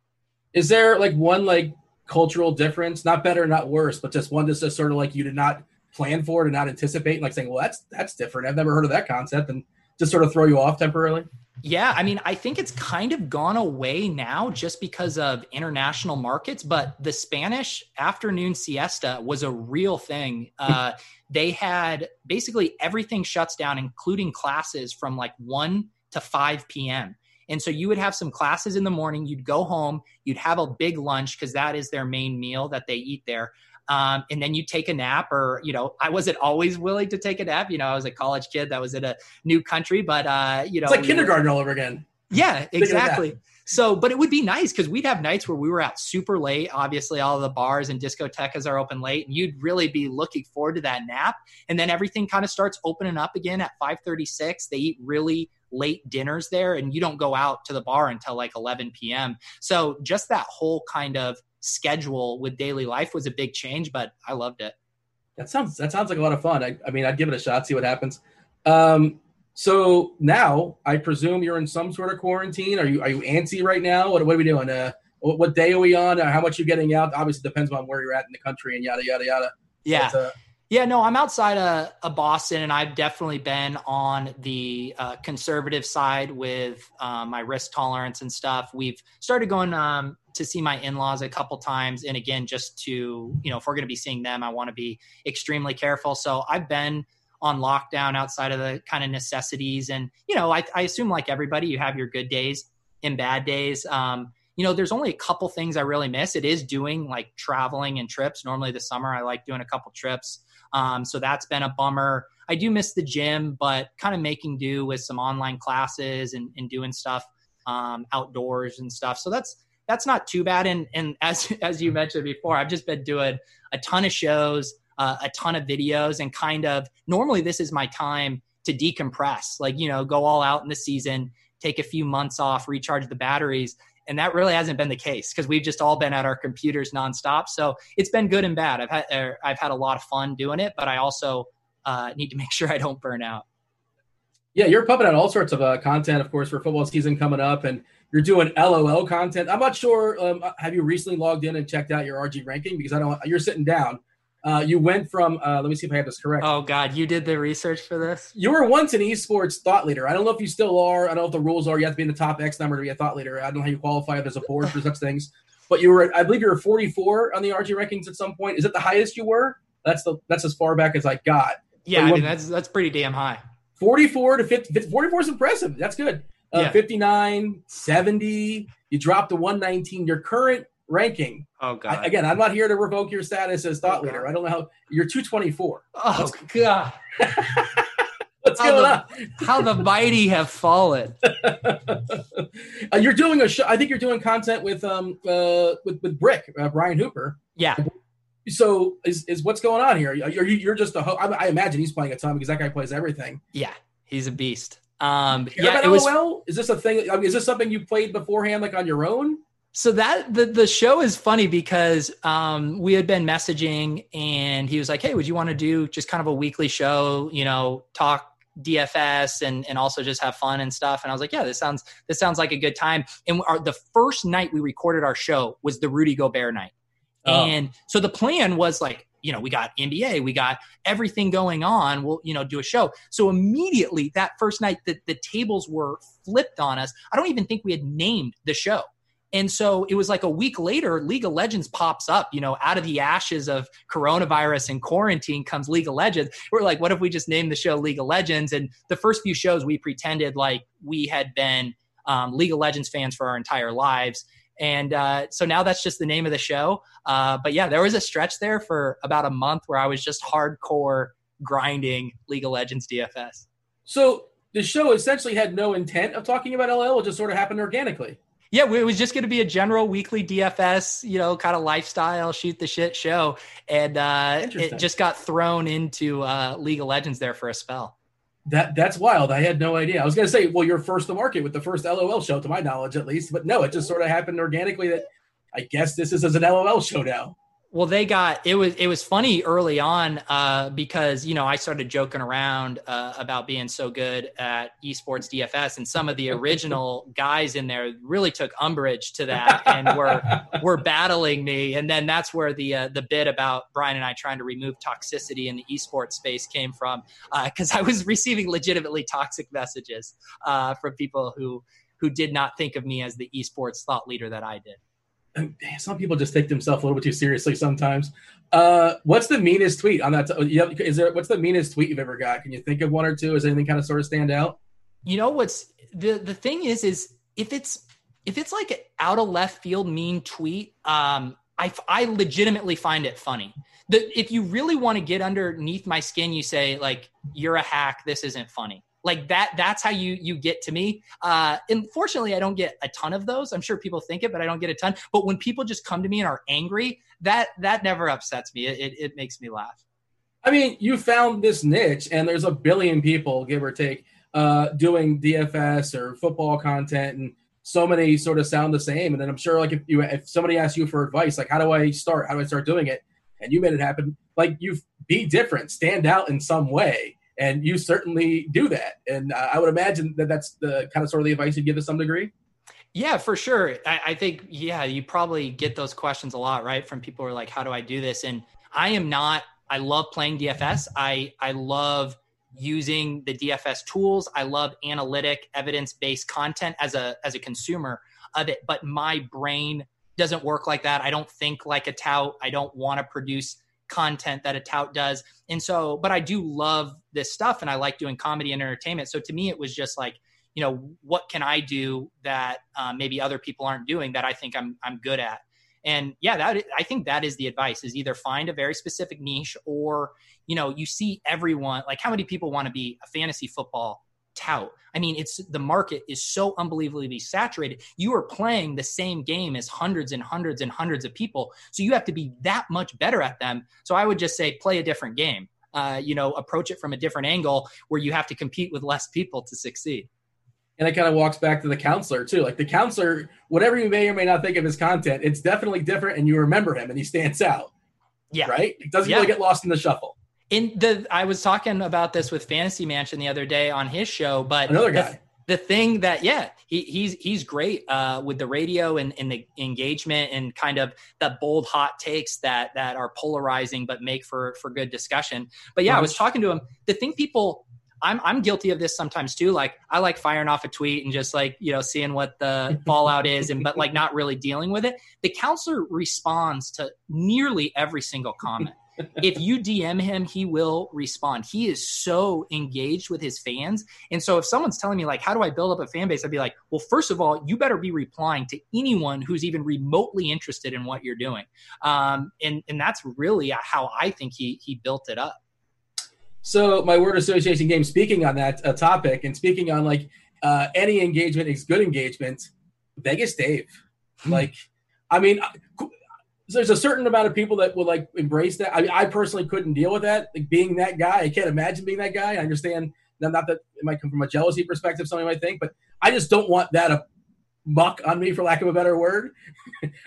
is there like one like cultural difference? Not better, not worse, but just one that's just sort of like you did not plan for, did not anticipate, like saying, "Well, that's that's different. I've never heard of that concept," and just sort of throw you off temporarily. Yeah, I mean, I think it's kind of gone away now just because of international markets, but the Spanish afternoon siesta was a real thing. Uh, they had basically everything shuts down, including classes from like 1 to 5 p.m. And so you would have some classes in the morning, you'd go home, you'd have a big lunch because that is their main meal that they eat there. Um, and then you take a nap or you know i wasn't always willing to take a nap. You know i was a college kid that was in a new country but uh you know it's like kindergarten all over again. Yeah exactly. So but it would be nice because we'd have nights where we were out super late. Obviously all the bars and discotheques are open late and you'd really be looking forward to that nap. And then everything kind of starts opening up again at 536 they eat really late dinners there and you don't go out to the bar until like 11 p.m so just that whole kind of schedule with daily life was a big change, but I loved it. That sounds that sounds like a lot of fun. I, I mean, I'd give it a shot, see what happens. Um, so now I presume you're in some sort of quarantine. Are you are you antsy right now? What, what are we doing? Uh, what, what day are we on? How much you getting out? Obviously, depends on where you're at in the country and yada yada yada. Yeah. But, uh, yeah, no, I'm outside of, of, Boston, and I've definitely been on the uh, conservative side with uh, my risk tolerance and stuff. We've started going um, to see my in-laws a couple times. And again just to you know if we're going to be seeing them i want to be extremely careful. So i've been on lockdown outside of the kind of necessities. And you know i, I assume like everybody you have your good days and bad days. Um, you know there's only a couple things i really miss. It is doing like traveling and trips. Normally the summer i like doing a couple trips. Um, so that's been a bummer. I do miss the gym but kind of making do with some online classes and, and doing stuff um, outdoors and stuff. So that's that's not too bad. And and as as you mentioned before, I've just been doing a ton of shows, uh, a ton of videos, and kind of normally this is my time to decompress, like you know, go all out in the season, take a few months off, recharge the batteries. And that really hasn't been the case because we've just all been at our computers nonstop. So it's been good and bad. I've had er, I've had a lot of fun doing it, but I also uh, need to make sure I don't burn out. Yeah, you're pumping out all sorts of uh, content, of course, for football season coming up, and you're doing LOL content. I'm not sure. Um, have you recently logged in and checked out your RG ranking? Because I don't. You're sitting down. Uh, you went from. Uh, let me see if I have this correct. Oh God, you did the research for this. You were once an esports thought leader. I don't know if you still are. I don't know if the rules are. You have to be in the top X number to be a thought leader. I don't know how you qualify as a board for such things. But you were. I believe you were 44 on the RG rankings at some point. Is it the highest you were? That's the. That's as far back as I got. Yeah, I mean, that's that's pretty damn high. 44 to 50, 44 is impressive. That's good uh, yeah. 59, 70. You dropped to 119. Your current ranking. Oh God! I, again, I'm not here to revoke your status as thought oh, leader. I don't know how you're 224. Oh Let's, God! What's how going the, on? how the mighty have fallen. uh, you're doing a show. I think you're doing content with um uh with with Brick uh, Brian Hooper. Yeah. So is, is what's going on here? You're you're just a ho- I, I imagine he's playing a ton because that guy plays everything. Yeah, he's a beast. Um, yeah, it was. LOL? Is this a thing? I mean, is this something you played beforehand, like on your own? So that the the show is funny because um, we had been messaging, and he was like, "Hey, would you want to do just kind of a weekly show? You know, talk DFS and and also just have fun and stuff." And I was like, "Yeah, this sounds this sounds like a good time." And our, the first night we recorded our show was the Rudy Gobert night, oh. and so the plan was like, you know, we got NBA, we got everything going on. We'll, you know, do a show. So immediately that first night that the tables were flipped on us, I don't even think we had named the show. And so it was like a week later, League of Legends pops up, you know, out of the ashes of coronavirus and quarantine comes League of Legends. We're like, what if we just named the show League of Legends? And the first few shows we pretended like we had been um, League of Legends fans for our entire lives. And uh, so now that's just the name of the show. Uh, but yeah, there was a stretch there for about a month where I was just hardcore grinding League of Legends DFS. So the show essentially had no intent of talking about LL. It just sort of happened organically. Yeah, it was just going to be a general weekly DFS, you know, kind of lifestyle, shoot the shit show, and uh, it just got thrown into uh, League of Legends there for a spell. That that's wild. I had no idea. I was going to say, well, you're first to market with the first LOL show, to my knowledge, at least. But no, it just sort of happened organically. That I guess this is as an LOL show now. Well, they got it was it was funny early on uh, because you know I started joking around uh, about being so good at esports DFS, and some of the original guys in there really took umbrage to that and were were battling me. And then that's where the uh, the bit about Brian and I trying to remove toxicity in the esports space came from because uh, I was receiving legitimately toxic messages uh, from people who who did not think of me as the esports thought leader that I did some people just take themselves a little bit too seriously sometimes. Uh, what's the meanest tweet on that? T- is there what's the meanest tweet you've ever got? Can you think of one or two? Is anything kind of sort of stand out? You know what's the the thing is is if it's if it's like out of left field mean tweet, um, I I legitimately find it funny. The, if you really want to get underneath my skin, you say like you're a hack. This isn't funny like that that's how you you get to me. Uh unfortunately i don't get a ton of those. I'm sure people think it but i don't get a ton. But when people just come to me and are angry that that never upsets me. It, it, it makes me laugh. I mean you found this niche and there's a billion people give or take uh doing dfs or football content and so many sort of sound the same. And then i'm sure like if you if somebody asks you for advice like how do i start? How do i start doing it? And you made it happen. Like you be different. Stand out in some way and you certainly do that. And uh, I would imagine that that's the kind of sort of the advice you'd give to some degree. Yeah, for sure. I, I, think, yeah, you probably get those questions a lot, right? From people who are like, how do I do this? And I am not, I love playing DFS. I, I love using the DFS tools. I love analytic evidence-based content as a, as a consumer of it, but my brain doesn't work like that. I don't think like a tout. I don't want to produce content that a tout does. And so, but I do love this stuff and I like doing comedy and entertainment. So to me, it was just like, you know, what can I do that uh, maybe other people aren't doing that I think I'm I'm good at. And yeah, that I think that is the advice: is either find a very specific niche, or you know, you see everyone. Like, how many people want to be a fantasy football tout. I mean, it's the market is so unbelievably saturated. You are playing the same game as hundreds and hundreds and hundreds of people. So you have to be that much better at them. So I would just say play a different game. Uh, you know, approach it from a different angle where you have to compete with less people to succeed. And it kind of walks back to the counselor too. Like the counselor, whatever you may or may not think of his content, it's definitely different, and you remember him, and he stands out. Yeah, right. It doesn't yeah. really get lost in the shuffle in the I was talking about this with Fantasy Mansion the other day on his show, but another guy. The, the thing that yeah he, he's he's great uh, with the radio and, and the engagement and kind of the bold hot takes that that are polarizing but make for for good discussion but yeah i was talking to him the thing people I'm I'm guilty of this sometimes too. Like I like firing off a tweet and just like you know seeing what the fallout is, and but like not really dealing with it. The counselor responds to nearly every single comment if you DM him, he will respond. He is so engaged with his fans. And so if someone's telling me like, how do I build up a fan base? I'd be like, well, first of all, you better be replying to anyone who's even remotely interested in what you're doing. Um, and, and that's really how I think he, he built it up. So my word association game, speaking on that uh, topic and speaking on like uh, any engagement is good engagement, Vegas Dave, like, I mean, there's a certain amount of people that would like embrace that. I mean, I personally couldn't deal with that. Like being that guy, I can't imagine being that guy. I understand not that it might come from a jealousy perspective, somebody might think, but I just don't want that a muck on me, for lack of a better word.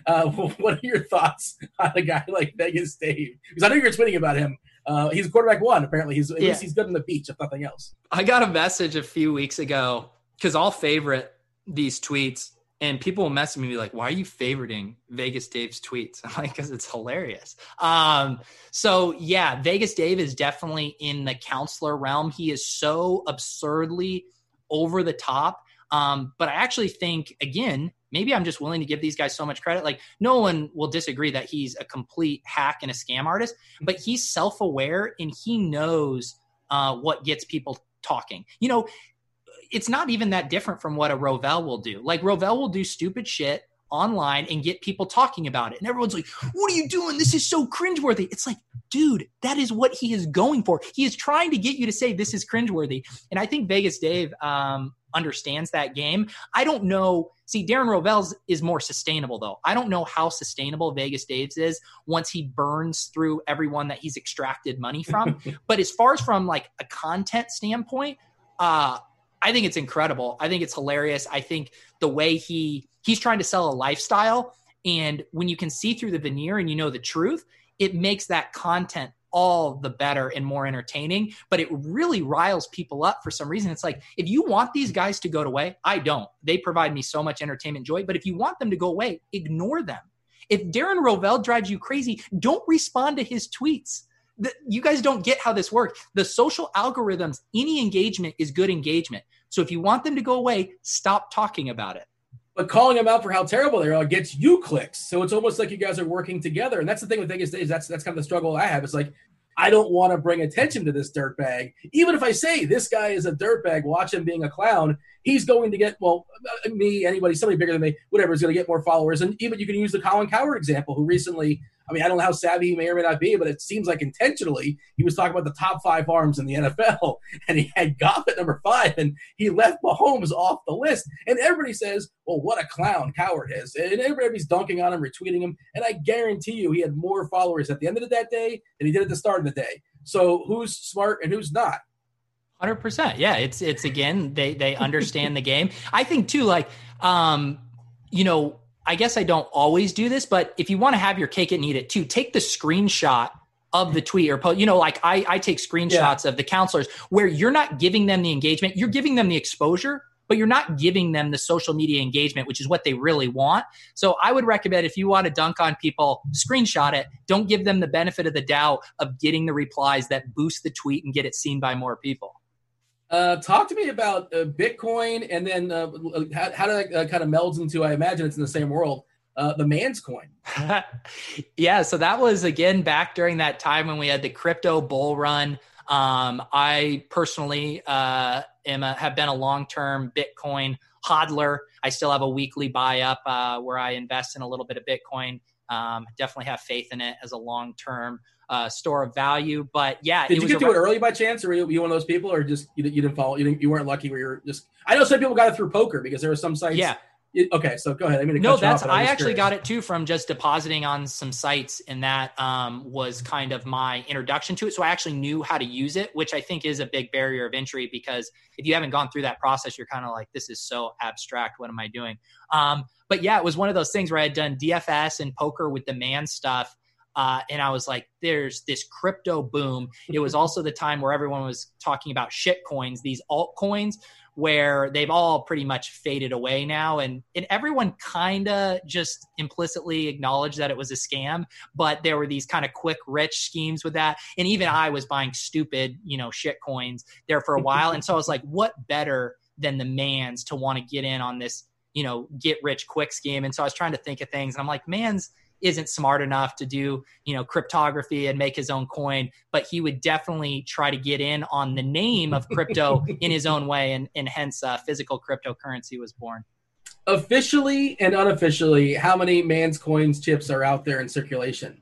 Uh, what are your thoughts on a guy like Vegas Dave? Because I know you're tweeting about him. Uh, he's quarterback one. Apparently, he's at yeah. least he's good on the beach, if nothing else. I got a message a few weeks ago because I'll favorite these tweets and people will message me like, "Why are you favoriting Vegas Dave's tweets?" I'm like, "Because it's hilarious." Um, so yeah, Vegas Dave is definitely in the counselor realm. He is so absurdly over the top. Um, but I actually think, again, maybe I'm just willing to give these guys so much credit. Like, no one will disagree that he's a complete hack and a scam artist, but he's self aware and he knows uh, what gets people talking. You know, it's not even that different from what a Rovell will do. Like Rovell will do stupid shit online and get people talking about it. And everyone's like, what are you doing? This is so cringeworthy. It's like, dude, that is what he is going for. He is trying to get you to say this is cringeworthy. And I think Vegas Dave um, understands that game. I don't know. See, Darren Rovell's is more sustainable though. I don't know how sustainable Vegas Dave's is once he burns through everyone that he's extracted money from. but as far as from like a content standpoint, uh, I think it's incredible. I think it's hilarious. I think the way he he's trying to sell a lifestyle And when you can see through the veneer and you know the truth, it makes that content all the better and more entertaining. But it really riles people up for some reason. It's like, if you want these guys to go away, I don't. They provide me so much entertainment joy. But if you want them to go away, ignore them. If Darren Rovell drives you crazy, don't respond to his tweets. The, you guys don't get how this works. The social algorithms, any engagement is good engagement. So if you want them to go away, stop talking about it but calling them out for how terrible they are gets you clicks. So it's almost like you guys are working together. And that's the thing with Vegas is that's that's kind of the struggle I have. It's like I don't want to bring attention to this dirtbag. Even if I say this guy is a dirtbag, watch him being a clown, he's going to get well, me, anybody, somebody bigger than me, whatever is going to get more followers. And even you can use the Colin Cowherd example, who recently I mean, I don't know how savvy he may or may not be, but it seems like intentionally he was talking about the top five arms in the NFL, and he had Goff at number five, and he left Mahomes off the list. And everybody says, "Well, what a clown Cowherd is," and everybody's dunking on him, retweeting him. And I guarantee you, he had more followers at the end of that day than he did at the start of the day. So who's smart and who's not? Hundred percent. Yeah, it's it's again they they understand the game. I think too, like um, you know I guess I don't always do this, but if you want to have your cake and eat it too, take the screenshot of the tweet or post. You know, like I, I take screenshots yeah. of the counselors where you're not giving them the engagement, you're giving them the exposure, but you're not giving them the social media engagement, which is what they really want. So I would recommend if you want to dunk on people, screenshot it. Don't give them the benefit of the doubt of getting the replies that boost the tweet and get it seen by more people. Uh, talk to me about uh, Bitcoin, and then uh, how, how that uh, kind of melds into. I imagine it's in the same world. Uh, the Manz coin. yeah, so that was again back during that time when we had the crypto bull run. Um, I personally uh, am a, have been a long term Bitcoin hodler. I still have a weekly buy up where I invest in a little bit of Bitcoin. Um, definitely have faith in it as a long term uh, store of value. But yeah, did you get to it early by chance, or were you, one of those people, or just you, you didn't follow? You didn't, you weren't lucky where you're just. I know some people got it through poker because there were some sites. Yeah. okay, so go ahead. I mean, no, that's off, I actually curious. got it too from just depositing on some sites, and that um, was kind of my introduction to it. So I actually knew how to use it, which I think is a big barrier of entry because if you haven't gone through that process, you're kind of like, this is so abstract. What am I doing? Um, but yeah, it was one of those things where I had done DFS and poker with the man stuff, uh, and I was like, there's this crypto boom. It was also the time where everyone was talking about shit coins, these altcoins, where they've all pretty much faded away now. And, and everyone kind of just implicitly acknowledged that it was a scam, but there were these kind of quick, rich schemes with that. And even I was buying stupid, you know, shit coins there for a while. and so I was like, what better than the Manz to want to get in on this, you know, get rich quick scheme? And so I was trying to think of things and I'm like, Manz, isn't smart enough to do you know cryptography and make his own coin but he would definitely try to get in on the name of crypto in his own way and, and hence uh, physical cryptocurrency was born. Officially and unofficially how many Manz coins chips are out there in circulation?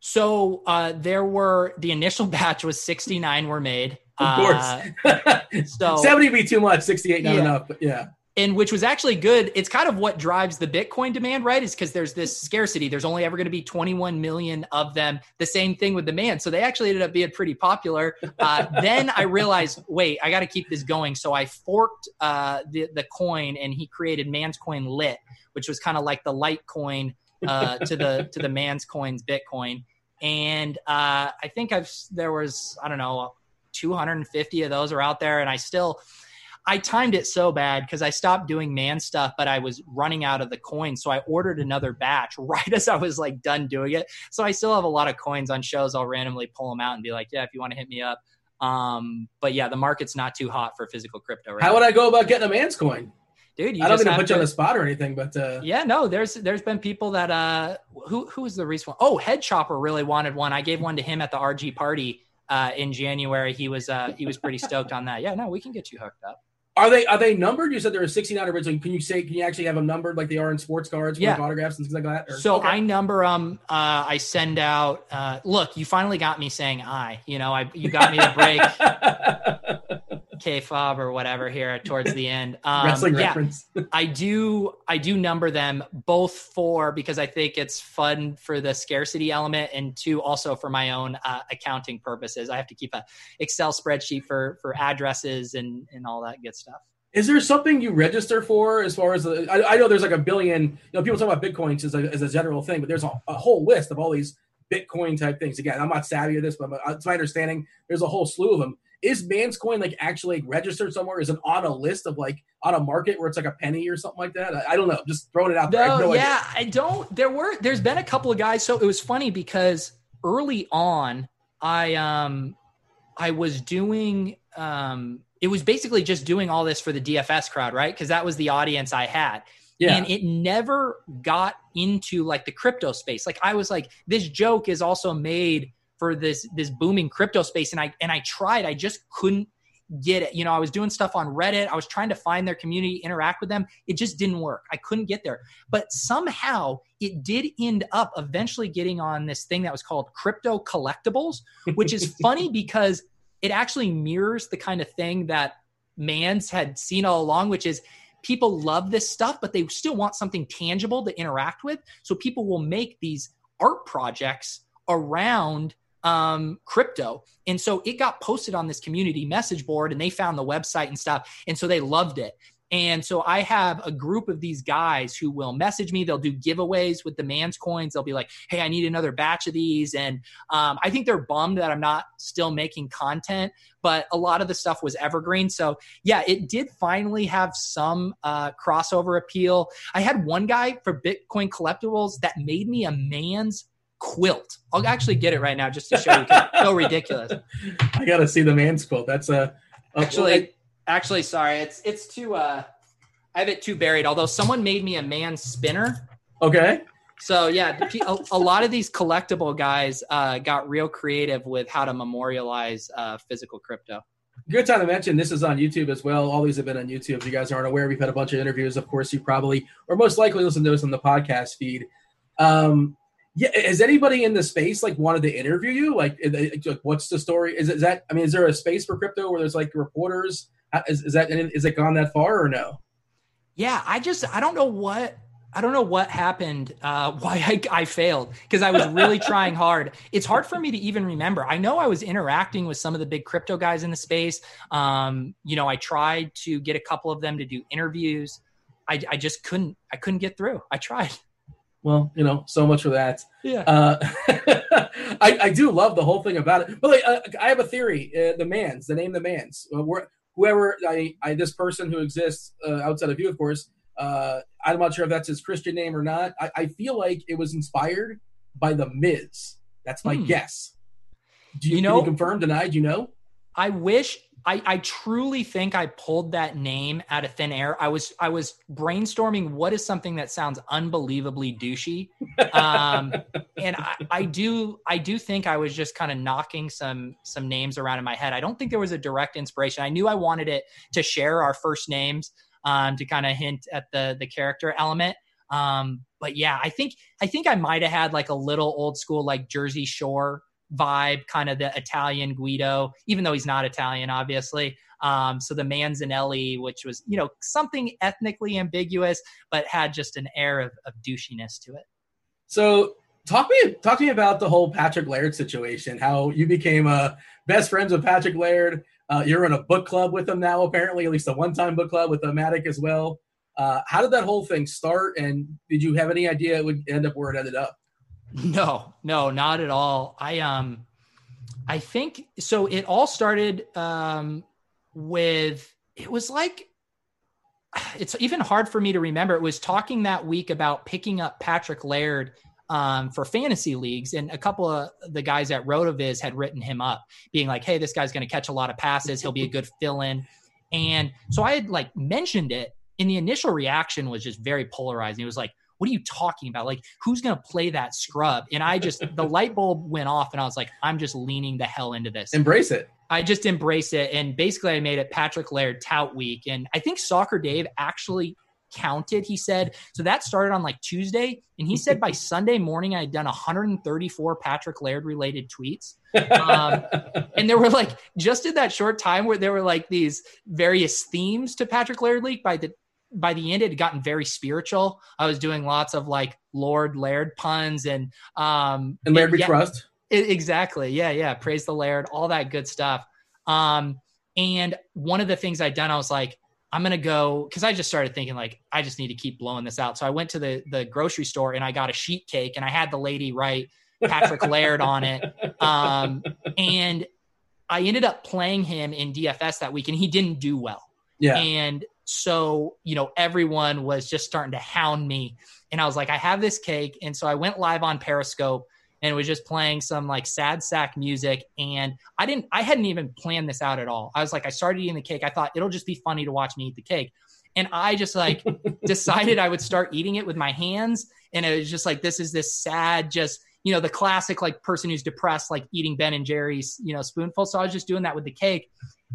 So uh, there were the initial batch was 69 were made. Of course. Uh, so 70 be too much 68 not yeah. enough but yeah and which was actually good. It's kind of what drives the Bitcoin demand, right? Is because there's this scarcity. There's only ever going to be 21 million of them. The same thing with demand. So they actually ended up being pretty popular. Uh, then I realized, wait, I got to keep this going. So I forked uh, the the coin, and he created Manz Coin Lit, which was kind of like the Litecoin uh, to the to the Manz Coins Bitcoin. And uh, I think I've there was I don't know 250 of those are out there, and I still I timed it so bad because I stopped doing man stuff, but I was running out of the coins. So I ordered another batch right as I was like done doing it. So I still have a lot of coins on shows. I'll randomly pull them out and be like, yeah, if you want to hit me up. Um, but yeah, the market's not too hot for physical crypto. Right How would I go about getting a Manz coin? Dude, I don't mean to put you on the spot or anything, but uh... yeah, no, there's there's been people that uh who who was the recent one? Oh, Head Chopper really wanted one. I gave one to him at the RG party uh in January. He was uh he was pretty stoked on that. Yeah, no, we can get you hooked up. Are they are they numbered? You said there were 69 originally. Can you say can you actually have them numbered like they are in sports cards, yeah. autographs and things like that? Or, so okay. I number them. Uh, I send out. Uh, look, you finally got me saying I. You know, I you got me to break. kayfabe or whatever here towards the end. Um, Wrestling yeah, reference. I do I do number them both for because I think it's fun for the scarcity element and two also for my own uh, accounting purposes. I have to keep a Excel spreadsheet for for addresses and and all that good stuff. Is there something you register for as far as I, I know there's like a billion, you know, people talk about Bitcoins as a, as a general thing, but there's a, a whole list of all these Bitcoin type things. Again, I'm not savvy of this, but it's my understanding there's a whole slew of them. Is Manz Coin like actually registered somewhere? Is it on a list of like on a market where it's like a penny or something like that? I, I don't know. Just throwing it out there. No, no yeah, idea. I don't. There were there's been a couple of guys. So it was funny because early on, I um I was doing um it was basically just doing all this for the DFS crowd, right? Because that was the audience I had. Yeah. And it never got into like the crypto space. Like I was like, this joke is also made for this this booming crypto space. And I and I tried, I just couldn't get it. You know, I was doing stuff on Reddit. I was trying to find their community, interact with them. It just didn't work. I couldn't get there. But somehow it did end up eventually getting on this thing that was called crypto collectibles, which is funny because it actually mirrors the kind of thing that Manz had seen all along, which is people love this stuff, but they still want something tangible to interact with. So people will make these art projects around um, crypto. And so it got posted on this community message board and they found the website and stuff. And so they loved it. And so I have a group of these guys who will message me. They'll do giveaways with the Manz coins. They'll be like, "Hey, I need another batch of these." And um, I think they're bummed that I'm not still making content, but a lot of the stuff was evergreen. So yeah, it did finally have some uh, crossover appeal. I had one guy for Bitcoin collectibles that made me a Manz quilt. I'll actually get it right now just to show you. so ridiculous. I got to see the Manz quilt. That's a actually. Actually, sorry, it's it's too. Uh, I have it too buried. Although someone made me a man spinner. Okay. So yeah, a, a lot of these collectible guys uh, got real creative with how to memorialize uh, physical crypto. Good time to mention this is on YouTube as well. All these have been on YouTube. If you guys aren't aware, we've had a bunch of interviews. Of course, you probably or most likely listen to us on the podcast feed. Um, yeah, has anybody in the space like wanted to interview you? Like, what's the story? Is, is that? I mean, is there a space for crypto where there's like reporters is, is that is it gone that far or no? Yeah, I just I don't know what I don't know what happened, uh, why I, I failed because I was really trying hard. It's hard for me to even remember. I know I was interacting with some of the big crypto guys in the space. Um, you know, I tried to get a couple of them to do interviews. I, I just couldn't. I couldn't get through. I tried. Well, you know, so much for that. Yeah. Uh, I, I do love the whole thing about it. But like, uh, I have a theory. Uh, the Manz the name, the Manz. Uh, whoever I, I this person who exists uh, outside of you, of course. Uh, I'm not sure if that's his Christian name or not. I, I feel like it was inspired by the Miz. That's my hmm. guess. Do you, you know? confirm, deny? Do you know? I wish I, I truly think I pulled that name out of thin air. I was I was brainstorming what is something that sounds unbelievably douchey, um, and I, I do I do think I was just kind of knocking some some names around in my head. I don't think there was a direct inspiration. I knew I wanted it to share our first names um, to kind of hint at the the character element. Um, but yeah, I think I think I might have had like a little old school like Jersey Shore vibe, kind of the Italian Guido, even though he's not Italian, obviously. Um, so the Manzanelli, which was, you know, something ethnically ambiguous, but had just an air of, of douchiness to it. So talk me talk me about the whole Patrick Laird situation. How you became uh, best friends with Patrick Laird. Uh, you're in a book club with him now, apparently, at least a one-time book club with Mattek as well. Uh, how did that whole thing start, and did you have any idea it would end up where it ended up? No, no, not at all. I um I think so it all started um with it was like it's even hard for me to remember. It was talking that week about picking up Patrick Laird um, for fantasy leagues, and a couple of the guys at Rotoviz had written him up, being like, "Hey, this guy's going to catch a lot of passes. He'll be a good fill-in." And so I had like mentioned it, and the initial reaction was just very polarizing. It was like, what are you talking about? Like, who's going to play that scrub? And I just, the light bulb went off and I was like, I'm just leaning the hell into this. Embrace it. I just embrace it. And basically, I made it Patrick Laird Tout Week. And I think Soccer Dave actually counted. He said, so that started on like Tuesday. And he said by Sunday morning, I had done 134 Patrick Laird related tweets. Um, and there were like, just in that short time where there were like these various themes to Patrick Laird League by the by the end it had gotten very spiritual. I was doing lots of like Lord Laird puns and um and Laird we yeah, trust. It, exactly. Yeah, yeah. Praise the Laird, all that good stuff. Um and one of the things I'd done, I was like, I'm gonna go because I just started thinking like I just need to keep blowing this out. So I went to the the grocery store and I got a sheet cake and I had the lady write Patrick Laird on it. Um, and I ended up playing him in DFS that week and he didn't do well. Yeah. And so, you know, everyone was just starting to hound me. And I was like, I have this cake. And so I went live on Periscope and was just playing some like sad sack music. And I didn't, I hadn't even planned this out at all. I was like, I started eating the cake. I thought it'll just be funny to watch me eat the cake. And I just like decided I would start eating it with my hands. And it was just like, this is this sad, just, you know, the classic like person who's depressed, like eating Ben and Jerry's, you know, spoonful. So I was just doing that with the cake.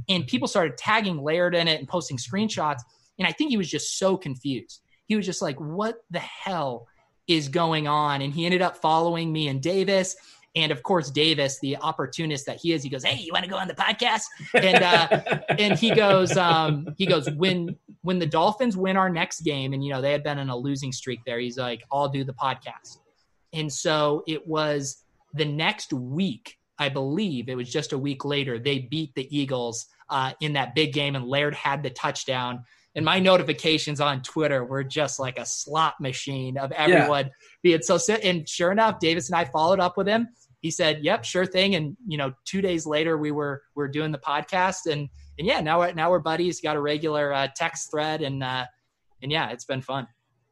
And people started tagging Laird in it and posting screenshots. And I think he was just so confused. He was just like, what the hell is going on? And he ended up following me and Davis. And of course, Davis, the opportunist that he is, he goes, "Hey, you want to go on the podcast?" And uh, and he goes, um, he goes, when when the Dolphins win our next game, and you know they had been in a losing streak there, he's like, "I'll do the podcast." And so it was the next week, I believe it was just a week later, they beat the Eagles uh, in that big game, and Laird had the touchdown and my notifications on Twitter were just like a slot machine of everyone yeah. being so sick. And sure enough, Davis and I followed up with him. He said, "Yep, sure thing." And you know, two days later, we were we are doing the podcast, and and yeah, now we're now we're buddies. Got a regular uh, text thread, and uh, and yeah, it's been fun.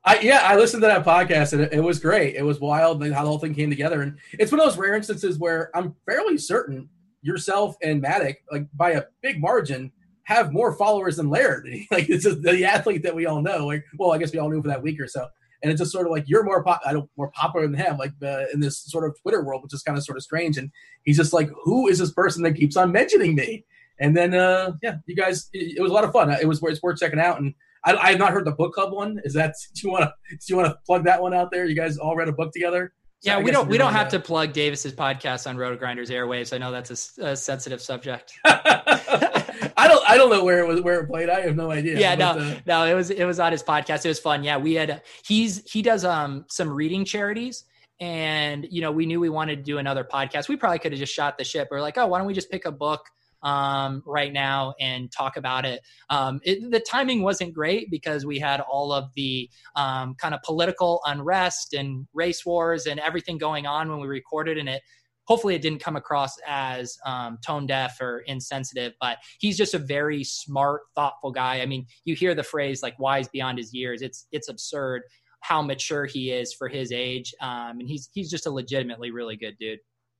I, yeah, I listened to that podcast and it, it was great. It was wild how the whole thing came together, and it's one of those rare instances where I'm fairly certain yourself and Mattek, like by a big margin, have more followers than Laird. like it's just the athlete that we all know. Like, well, I guess we all knew for that week or so. And it's just sort of like you're more pop, I don't more popular than him, like uh, in this sort of Twitter world, which is kind of sort of strange. And he's just like, who is this person that keeps on mentioning me? And then, uh, yeah, you guys, it, it was a lot of fun. It was it's worth checking out. And I, I have not heard the book club one. Is that do you want to do you want to plug that one out there? You guys all read a book together? So yeah, we don't we don't have to plug Davis's podcast on RotoGrinders Airwaves. I know that's a, a sensitive subject. I don't I don't know where it was where it played. I have no idea. Yeah, but, no, uh, no, it was it was on his podcast. It was fun. Yeah, we had he's he does um some reading charities. And you know, we knew we wanted to do another podcast. We probably could have just shot the ship. We're like, oh, why don't we just pick a book um, right now and talk about it. Um, it. The timing wasn't great because we had all of the um, kind of political unrest and race wars and everything going on when we recorded, and it hopefully it didn't come across as um, tone deaf or insensitive but he's just a very smart thoughtful guy i mean you hear the phrase like wise beyond his years it's it's absurd how mature he is for his age um, and he's he's just a legitimately really good dude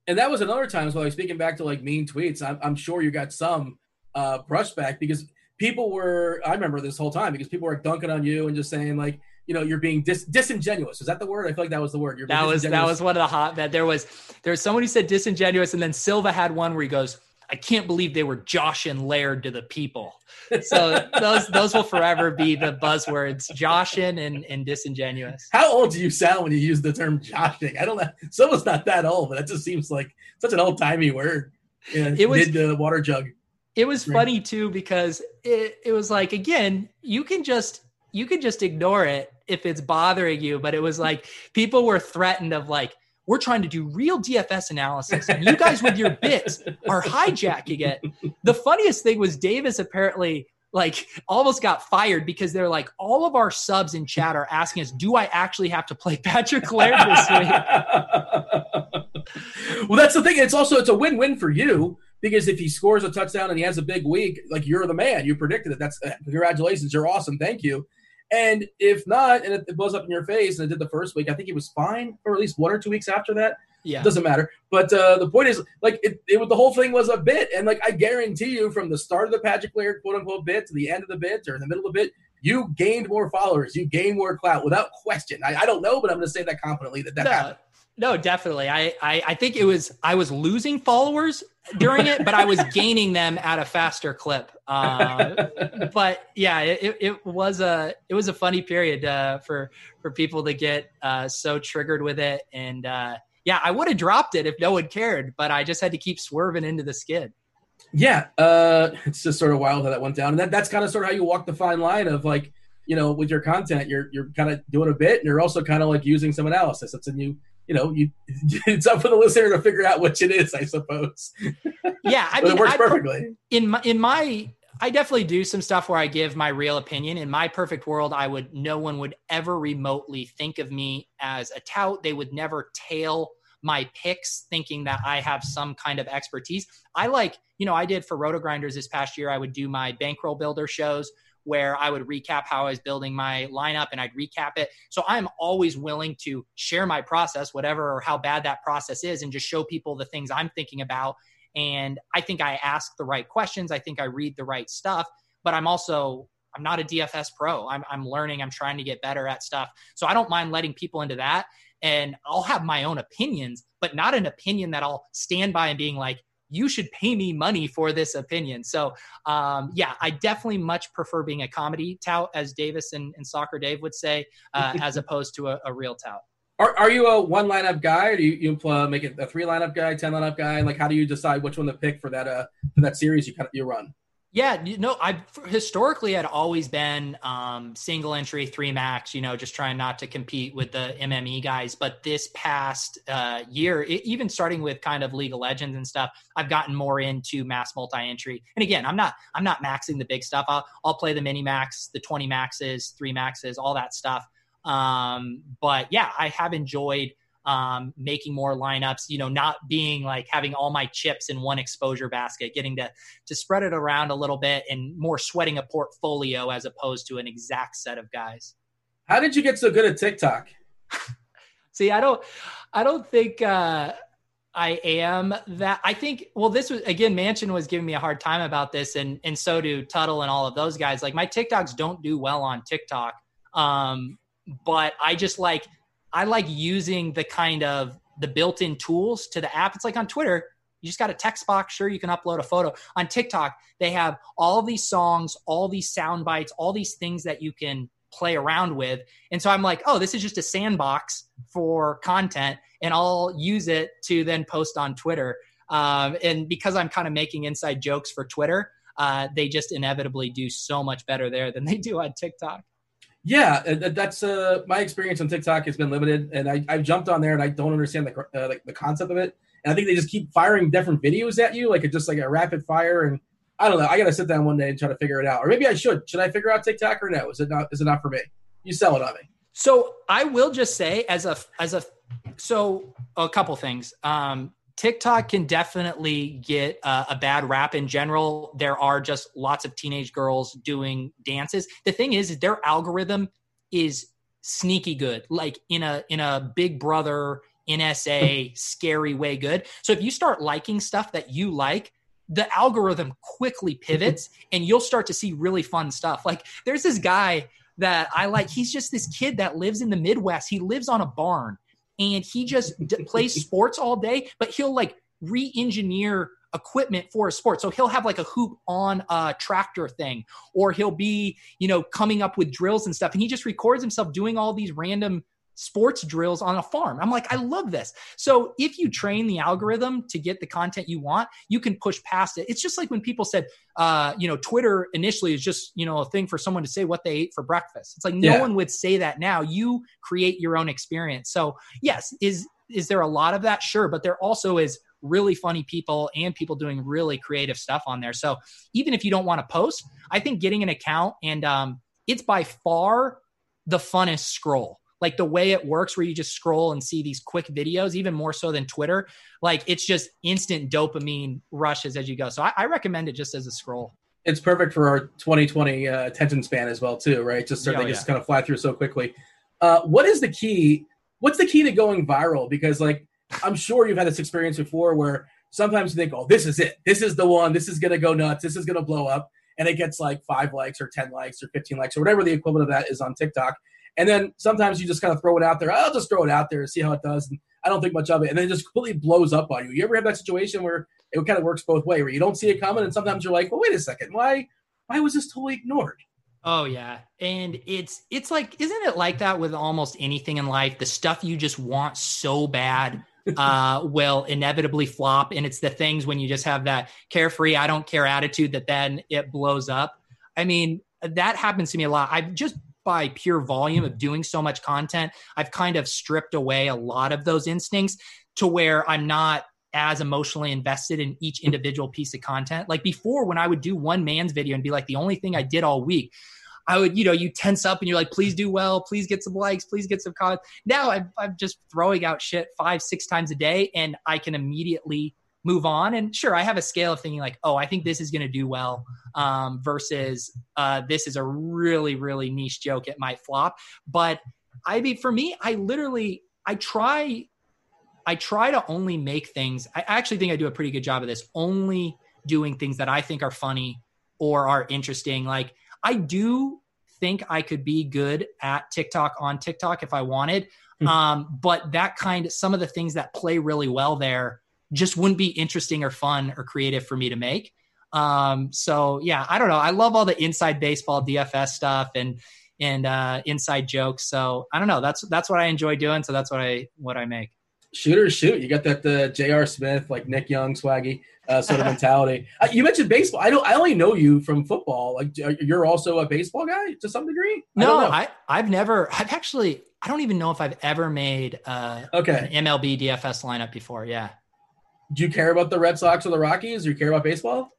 and that was another time as well. Like speaking back to like mean tweets, I'm, I'm sure you got some uh, brushback because people were. I remember this whole time because people were dunking on you and just saying like, you know, you're being dis- disingenuous. Is that the word? I feel like that was the word. You're that was that was one of the hot. That there was there was someone who said disingenuous, and then Silva had one where he goes, I can't believe they were Josh and Laird to the people. So those those will forever be the buzzwords, Joshin and, and disingenuous. How old do you sound when you use the term joshing? I don't know. Someone's not that old, but that just seems like such an old timey word. Yeah, it was the uh, water jug. It was funny too because it, it was like again, you can just you can just ignore it if it's bothering you, but it was like people were threatened of like we're trying to do real DFS analysis, and you guys with your bits are hijacking it. The funniest thing was Davis apparently like almost got fired because they're like all of our subs in chat are asking us, "Do I actually have to play Patrick Laird this week?" well, that's the thing. It's also it's a win-win for you because if he scores a touchdown and he has a big week, like you're the man. You predicted it. That's uh, congratulations. You're awesome. Thank you. And if not, and it, blows up in your face, and it did the first week, I think he was fine, or at least one or two weeks after that. Yeah, doesn't matter. But uh, the point is, like, it, it the whole thing was a bit, and like I guarantee you, from the start of the Patrick Laird quote unquote bit to the end of the bit or in the middle of the bit, you gained more followers, you gained more clout without question. I, I don't know, but I'm going to say that confidently that that no, happened. No, definitely. I, I I think it was I was losing followers during it, but I was gaining them at a faster clip. Uh, but yeah, it, it was a it was a funny period uh, for for people to get uh, so triggered with it, and uh, yeah, I would have dropped it if no one cared, but I just had to keep swerving into the skid. Yeah, uh, it's just sort of wild how that went down, and that, that's kind of sort of how you walk the fine line of like you know with your content, you're you're kind of doing a bit, and you're also kind of like using some analysis. It's a new you know, you, it's up for the listener to figure out which it is, I suppose. Yeah, I mean, it works perfectly. in my in my I definitely do some stuff where I give my real opinion. In my perfect world, I would no one would ever remotely think of me as a tout. They would never tail my picks thinking that I have some kind of expertise. I like, you know, I did for Roto Grinders this past year, I would do my bankroll builder shows where I would recap how I was building my lineup and I'd recap it. So I'm always willing to share my process, whatever or how bad that process is, and just show people the things I'm thinking about and I think I ask the right questions. I think I read the right stuff, but I'm also I'm not a DFS pro. I'm, I'm learning. I'm trying to get better at stuff. So I don't mind letting people into that. And I'll have my own opinions, but not an opinion that I'll stand by and being like, you should pay me money for this opinion. So, um, yeah, I definitely much prefer being a comedy tout, as Davis and, and Soccer Dave would say, uh, as opposed to a, a real tout. Are, are you a one lineup guy, or do you, you uh, make it a three lineup guy, ten lineup guy? Like, how do you decide which one to pick for that uh for that series you kind of you run? Yeah, you know, I historically had always been um, single entry, three max. You know, just trying not to compete with the MME guys. But this past uh, year, it, even starting with kind of League of Legends and stuff, I've gotten more into mass multi entry. And again, I'm not I'm not maxing the big stuff. I'll I'll play the mini max, the twenty maxes, three maxes, all that stuff. Um, but yeah, I have enjoyed um, making more lineups, you know, not being like having all my chips in one exposure basket, getting to to spread it around a little bit and more sweating a portfolio as opposed to an exact set of guys. How did you get so good at TikTok? See, I don't I don't think uh I am that I think well this was again Mansion was giving me a hard time about this and and so do Tuttle and all of those guys. Like my TikToks don't do well on TikTok. Um but I just like I like using the kind of the built-in tools to the app. It's like on Twitter, you just got a text box. Sure, you can upload a photo. On TikTok, they have all these songs, all these sound bites, all these things that you can play around with. And so I'm like, oh, this is just a sandbox for content, and I'll use it to then post on Twitter. Um, and because I'm kind of making inside jokes for Twitter, uh, they just inevitably do so much better there than they do on TikTok. Yeah, that's uh, my experience on TikTok has been limited, and I, I've jumped on there and I don't understand the, uh, the, the concept of it. And I think they just keep firing different videos at you, like just like a rapid fire. And I don't know. I got to sit down one day and try to figure it out, or maybe I should. Should I figure out TikTok or no? Is it not? Is it not for me? You sell it on me. So I will just say, as a as a so a couple things. Um, TikTok can definitely get uh, a bad rap in general. There are just lots of teenage girls doing dances. The thing is, is their algorithm is sneaky good, like in a in a Big Brother NSA scary way good. So if you start liking stuff that you like, the algorithm quickly pivots and you'll start to see really fun stuff. Like there's this guy that I like. He's just this kid that lives in the Midwest. He lives on a barn and he just d- plays sports all day, but he'll like re-engineer equipment for a sport. So he'll have like a hoop on a tractor thing, or he'll be, you know, coming up with drills and stuff. And he just records himself doing all these random sports drills on a farm. I'm like, I love this. So if you train the algorithm to get the content you want, you can push past it. It's just like when people said, uh, you know, Twitter initially is just, you know, a thing for someone to say what they ate for breakfast. It's like no yeah. one would say that now. You create your own experience. So yes, is is there a lot of that? Sure, but there also is really funny people and people doing really creative stuff on there. So even if you don't want to post, I think getting an account and um, it's by far the funnest scroll like the way it works where you just scroll and see these quick videos even more so than twitter like it's just instant dopamine rushes as you go. So i, I recommend it just as a scroll. It's perfect for our 2020 uh, attention span as well too right? Just so oh, they yeah. just kind of fly through so quickly. Uh, what is the key what's the key to going viral? Because like i'm sure you've had this experience before where sometimes you think oh this is it. This is the one. This is gonna go nuts. This is gonna blow up. And it gets like five likes or 10 likes or 15 likes or whatever the equivalent of that is on tiktok and then sometimes you just kind of throw it out there. I'll just throw it out there and see how it does. And I don't think much of it. And then it just completely blows up on you. You ever have that situation where it kind of works both ways, where you don't see it coming, and sometimes you're like, well, wait a second, why why was this totally ignored? Oh yeah. And it's it's like isn't it like that with almost anything in life? The stuff you just want so bad uh will inevitably flop and it's the things when you just have that carefree I don't care attitude that then it blows up. I mean, that happens to me a lot. I've just by pure volume of doing so much content, I've kind of stripped away a lot of those instincts to where I'm not as emotionally invested in each individual piece of content. Like before, when I would do one Manz video and be like, the only thing I did all week, I would, you know, you tense up and you're like, please do well, please get some likes, please get some comments. Now I'm, I'm just throwing out shit five, six times a day and I can immediately move on. And sure, I have a scale of thinking like, oh, I think this is going to do well um, versus uh, this is a really, really niche joke. It might flop. But I mean, for me, I literally, I try I try to only make things. I actually think I do a pretty good job of this. Only doing things that I think are funny or are interesting. Like I do think I could be good at TikTok on TikTok if I wanted. Mm-hmm. Um, but that kind of some of the things that play really well there just wouldn't be interesting or fun or creative for me to make. Um, so yeah, I don't know. I love all the inside baseball DFS stuff and and uh, inside jokes. So I don't know. That's that's what I enjoy doing. So that's what I what I make shooters shoot. You got that the uh, J.R. Smith, like Nick Young, swaggy uh, sort of mentality. Uh, you mentioned baseball. I don't. I only know you from football. Like you're also a baseball guy to some degree. No, I, I have never. I've actually. I don't even know if I've ever made uh, okay an MLB DFS lineup before. Yeah. Do you care about the Red Sox or the Rockies? Do you care about baseball?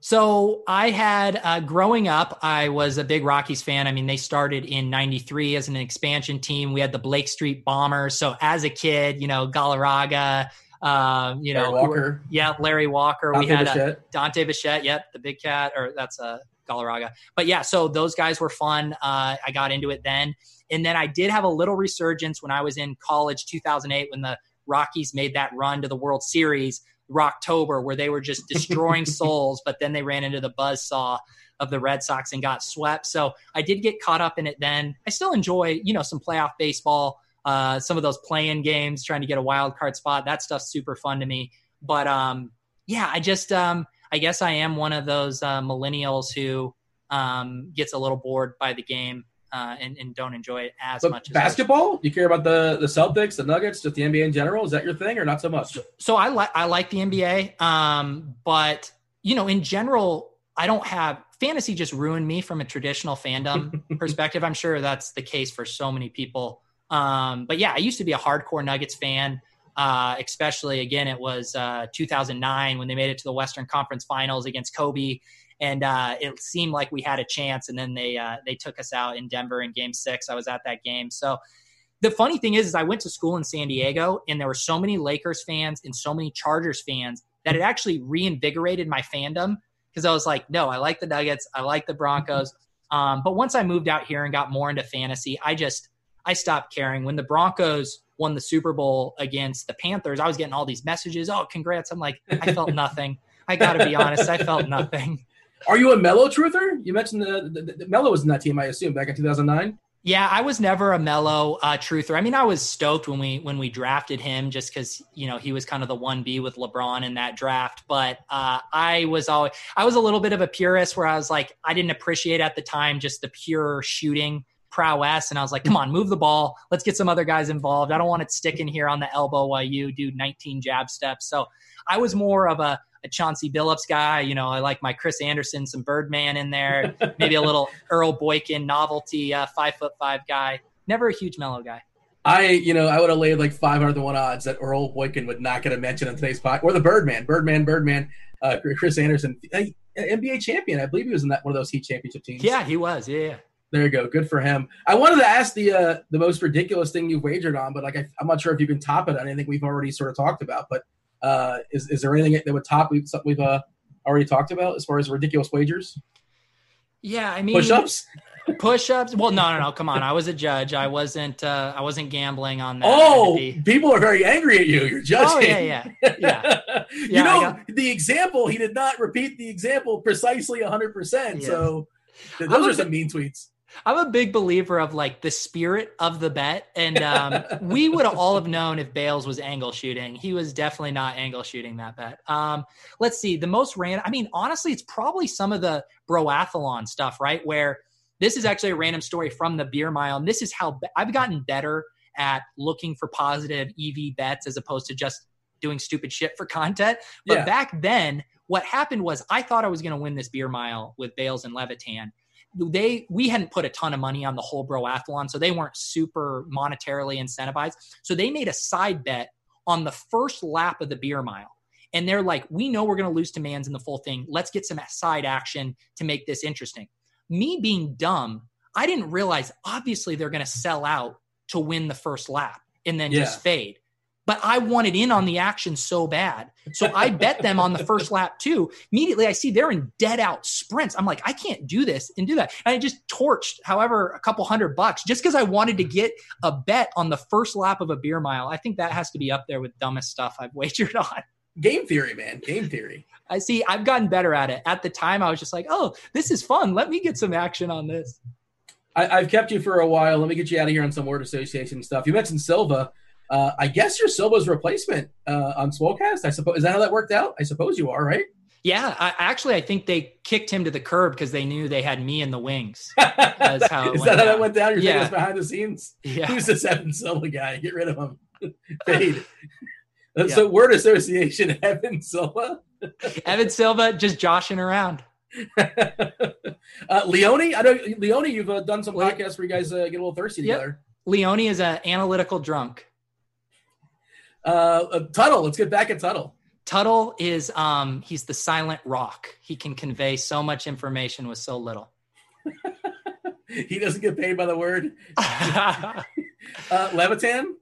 So I had uh, growing up, I was a big Rockies fan. I mean, they started in '93 as an expansion team. We had the Blake Street Bombers. So as a kid, you know, Galarraga, um, you Larry know, Walker. yeah, Larry Walker. Dante we had Bichette. Dante Bichette. Yep, the big cat, or that's a uh, Galarraga. But yeah, so those guys were fun. Uh, I got into it then, and then I did have a little resurgence when I was in college, 2008, when the Rockies made that run to the World Series Rocktober, where they were just destroying souls, but then they ran into the buzz saw of the Red Sox and got swept. So I did get caught up in it then. I still enjoy, you know, some playoff baseball, uh, some of those playing games, trying to get a wild card spot. That stuff's super fun to me. But um, yeah, I just um, I guess I am one of those uh, millennials who um, gets a little bored by the game uh, and, and, don't enjoy it as but much. As basketball? You care about the the Celtics, the Nuggets, just the NBA in general? Is that your thing, or not so much? So, so I like I like the NBA, um, but you know, in general, I don't have fantasy. Just ruined me from a traditional fandom perspective. I'm sure that's the case for so many people. Um, but yeah, I used to be a hardcore Nuggets fan. Uh, especially again, it was uh, 2009 when they made it to the Western Conference Finals against Kobe and uh, it seemed like we had a chance. And then they uh, they took us out in Denver in Game Six. I was at that game. So the funny thing is, is I went to school in San Diego, and there were so many Lakers fans and so many Chargers fans that it actually reinvigorated my fandom because I was like, no, I like the Nuggets, I like the Broncos. Um, but once I moved out here and got more into fantasy, I just I stopped caring. When the Broncos won the Super Bowl against the Panthers, I was getting all these messages. Oh, congrats! I'm like, I felt nothing. I got to be honest, I felt nothing. Are you a Melo truther? You mentioned the, the, the Melo was in that team, I assume, back in 2009. Yeah, I was never a Melo uh, truther. I mean, I was stoked when we when we drafted him, just because you know he was kind of the one B with LeBron in that draft. But uh, I was always I was a little bit of a purist, where I was like, I didn't appreciate at the time just the pure shooting prowess, and I was like, come on, move the ball, let's get some other guys involved. I don't want it sticking here on the elbow while you do 19 jab steps. So I was more of a a Chauncey Billups guy. You know, I like my Chris Andersen, some Birdman in there, maybe a little Earl Boykin novelty, uh, five foot five guy. Never a huge Melo guy. I, you know, I would have laid like 500 to 1 odds that Earl Boykin would not get a mention in today's pot, or the Birdman, Birdman, Birdman, uh, Chris Andersen, NBA champion. I believe he was in that one of those Heat championship teams. Yeah, he was. Yeah. There you go. Good for him. I wanted to ask the uh, the most ridiculous thing you've wagered on, but like I, am not sure if you can top it on anything we've already sort of talked about. But uh, is is there anything that would top we've we've uh, already talked about as far as ridiculous wagers? Yeah, I mean push-ups. Push-ups. Well, no, no, no. Come on. I was a judge. I wasn't. Uh, I wasn't gambling on that. Oh, people are very angry at you. You're judging. Oh yeah, yeah, yeah. yeah you know got... the example. He did not repeat the example precisely 100. percent So those are some mean tweets. I'm a big believer of like the spirit of the bet, and um, we would all have known if Bales was angle shooting. He was definitely not angle shooting that bet. Um, let's see, the most random. I mean, honestly, it's probably some of the broathlon stuff, right? Where this is actually a random story from the beer mile, and this is how be- I've gotten better at looking for positive EV bets as opposed to just doing stupid shit for content. But yeah. back then, what happened was I thought I was going to win this beer mile with Bales and Levitan they we hadn't put a ton of money on the whole broathlon, so they weren't super monetarily incentivized. So they made a side bet on the first lap of the beer mile. And they're like, we know we're going to lose to Manz in the full thing. Let's get some side action to make this interesting. Me being dumb, I didn't realize obviously they're going to sell out to win the first lap and then yeah. just fade but I wanted in on the action so bad. So I bet them on the first lap too. Immediately I see they're in dead out sprints. I'm like, I can't do this and do that. And I just torched, however, a couple hundred bucks just because I wanted to get a bet on the first lap of a beer mile. I think that has to be up there with dumbest stuff I've wagered on. Game theory, man. Game theory. I see. I've gotten better at it. At the time, I was just like, oh, this is fun. Let me get some action on this. I, have kept you for a while. Let me get you out of here on some word association stuff. You mentioned Silva. Uh, I guess you're Silva's replacement uh, on Swolecast. I suppose is that how that worked out? I suppose you are, right? Yeah, I, actually, I think they kicked him to the curb because they knew they had me in the wings. That's how is that how that went down? You're yeah. us behind the scenes. Yeah. Who's this Evan Silva guy? Get rid of him. Fade. yeah. So word association, Evan Silva. Evan Silva just joshing around. uh, Leone, I know Leone. You've uh, done some podcasts where you guys uh, get a little thirsty yep. together. Leone is an analytical drunk. Uh, uh, Tuttle, let's get back at Tuttle. Tuttle is um, he's the silent rock. He can convey so much information with so little. he doesn't get paid by the word. uh, Levitan.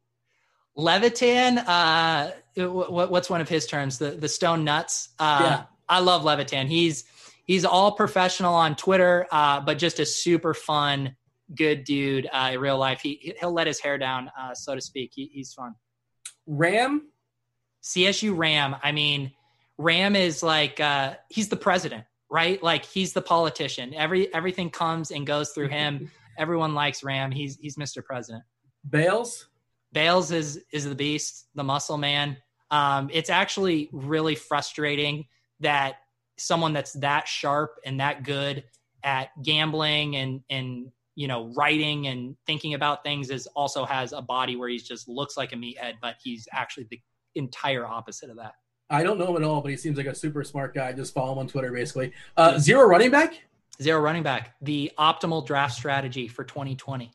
Levitan. Uh, what's one of his terms? The the stone nuts. Uh, yeah. I love Levitan. He's he's all professional on Twitter, uh, but just a super fun, good dude uh, in real life. He he'll let his hair down, uh, so to speak. He, he's fun. Ram? CSU Ram. I mean, Ram is like uh, he's the president, right? Like he's the politician. Every everything comes and goes through him. Everyone likes Ram. He's he's Mr. President. Bales? Bales is is the beast, the muscle man. Um, it's actually really frustrating that someone that's that sharp and that good at gambling and and you know, writing and thinking about things is also has a body where he just looks like a meathead, but he's actually the entire opposite of that. I don't know him at all, but he seems like a super smart guy. Just follow him on Twitter, basically. Uh, zero running back. Zero running back. The optimal draft strategy for 2020.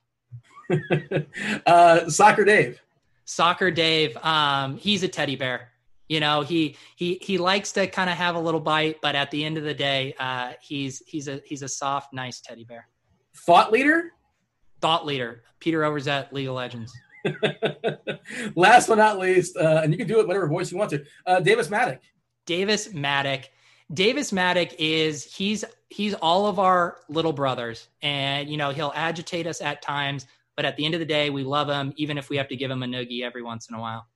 uh, Soccer Dave. Soccer Dave. Um, he's a teddy bear. You know, he he he likes to kind of have a little bite, but at the end of the day, uh, he's he's a he's a soft, nice teddy bear. Thought leader? Thought leader. Peter Overzet, League of Legends. Last but not least, uh, and you can do it whatever voice you want to. Uh, Davis Mattek. Davis Mattek. Davis Mattek is he's he's all of our little brothers, and you know he'll agitate us at times, but at the end of the day, we love him, even if we have to give him a noogie every once in a while.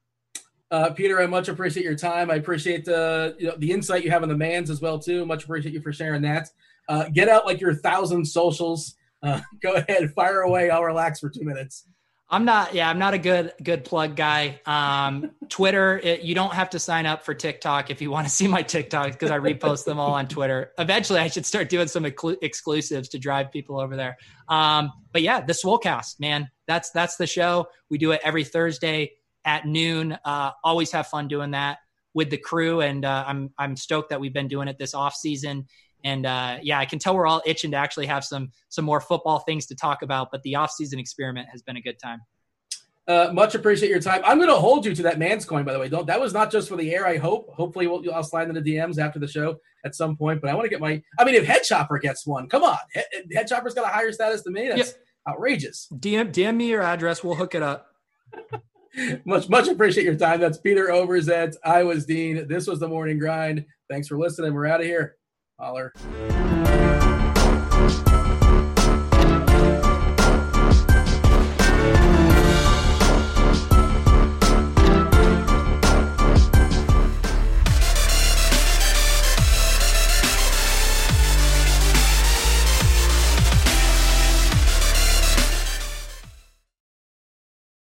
Uh, Peter, I much appreciate your time. I appreciate the you know, the insight you have on the Manz as well too. Much appreciate you for sharing that. Uh, get out like your thousand socials uh, go ahead, fire away. I'll relax for two minutes. I'm not. Yeah, I'm not a good good plug guy. Um, Twitter, it, you don't have to sign up for TikTok if you want to see my TikToks because I repost them all on Twitter. Eventually, I should start doing some exclusives to drive people over there. Um, but yeah, the Swolecast, man, that's that's the show. We do it every Thursday at noon. Uh, always have fun doing that with the crew, and uh, I'm I'm stoked that we've been doing it this off season. And uh, yeah, I can tell we're all itching to actually have some some more football things to talk about. But the offseason experiment has been a good time. Uh, much appreciate your time. I'm going to hold you to that Manz coin, by the way. Don't that was not just for the air. I hope. Hopefully, we'll, I'll slide into the DMs after the show at some point. But I want to get my. I mean, if Head Chopper gets one, come on. Head, Head Chopper's got a higher status than me. That's yep. outrageous. DM DM me your address. We'll hook it up. much much appreciate your time. That's Peter Overzet. I was Dean. This was the morning grind. Thanks for listening. We're out of here. Holler.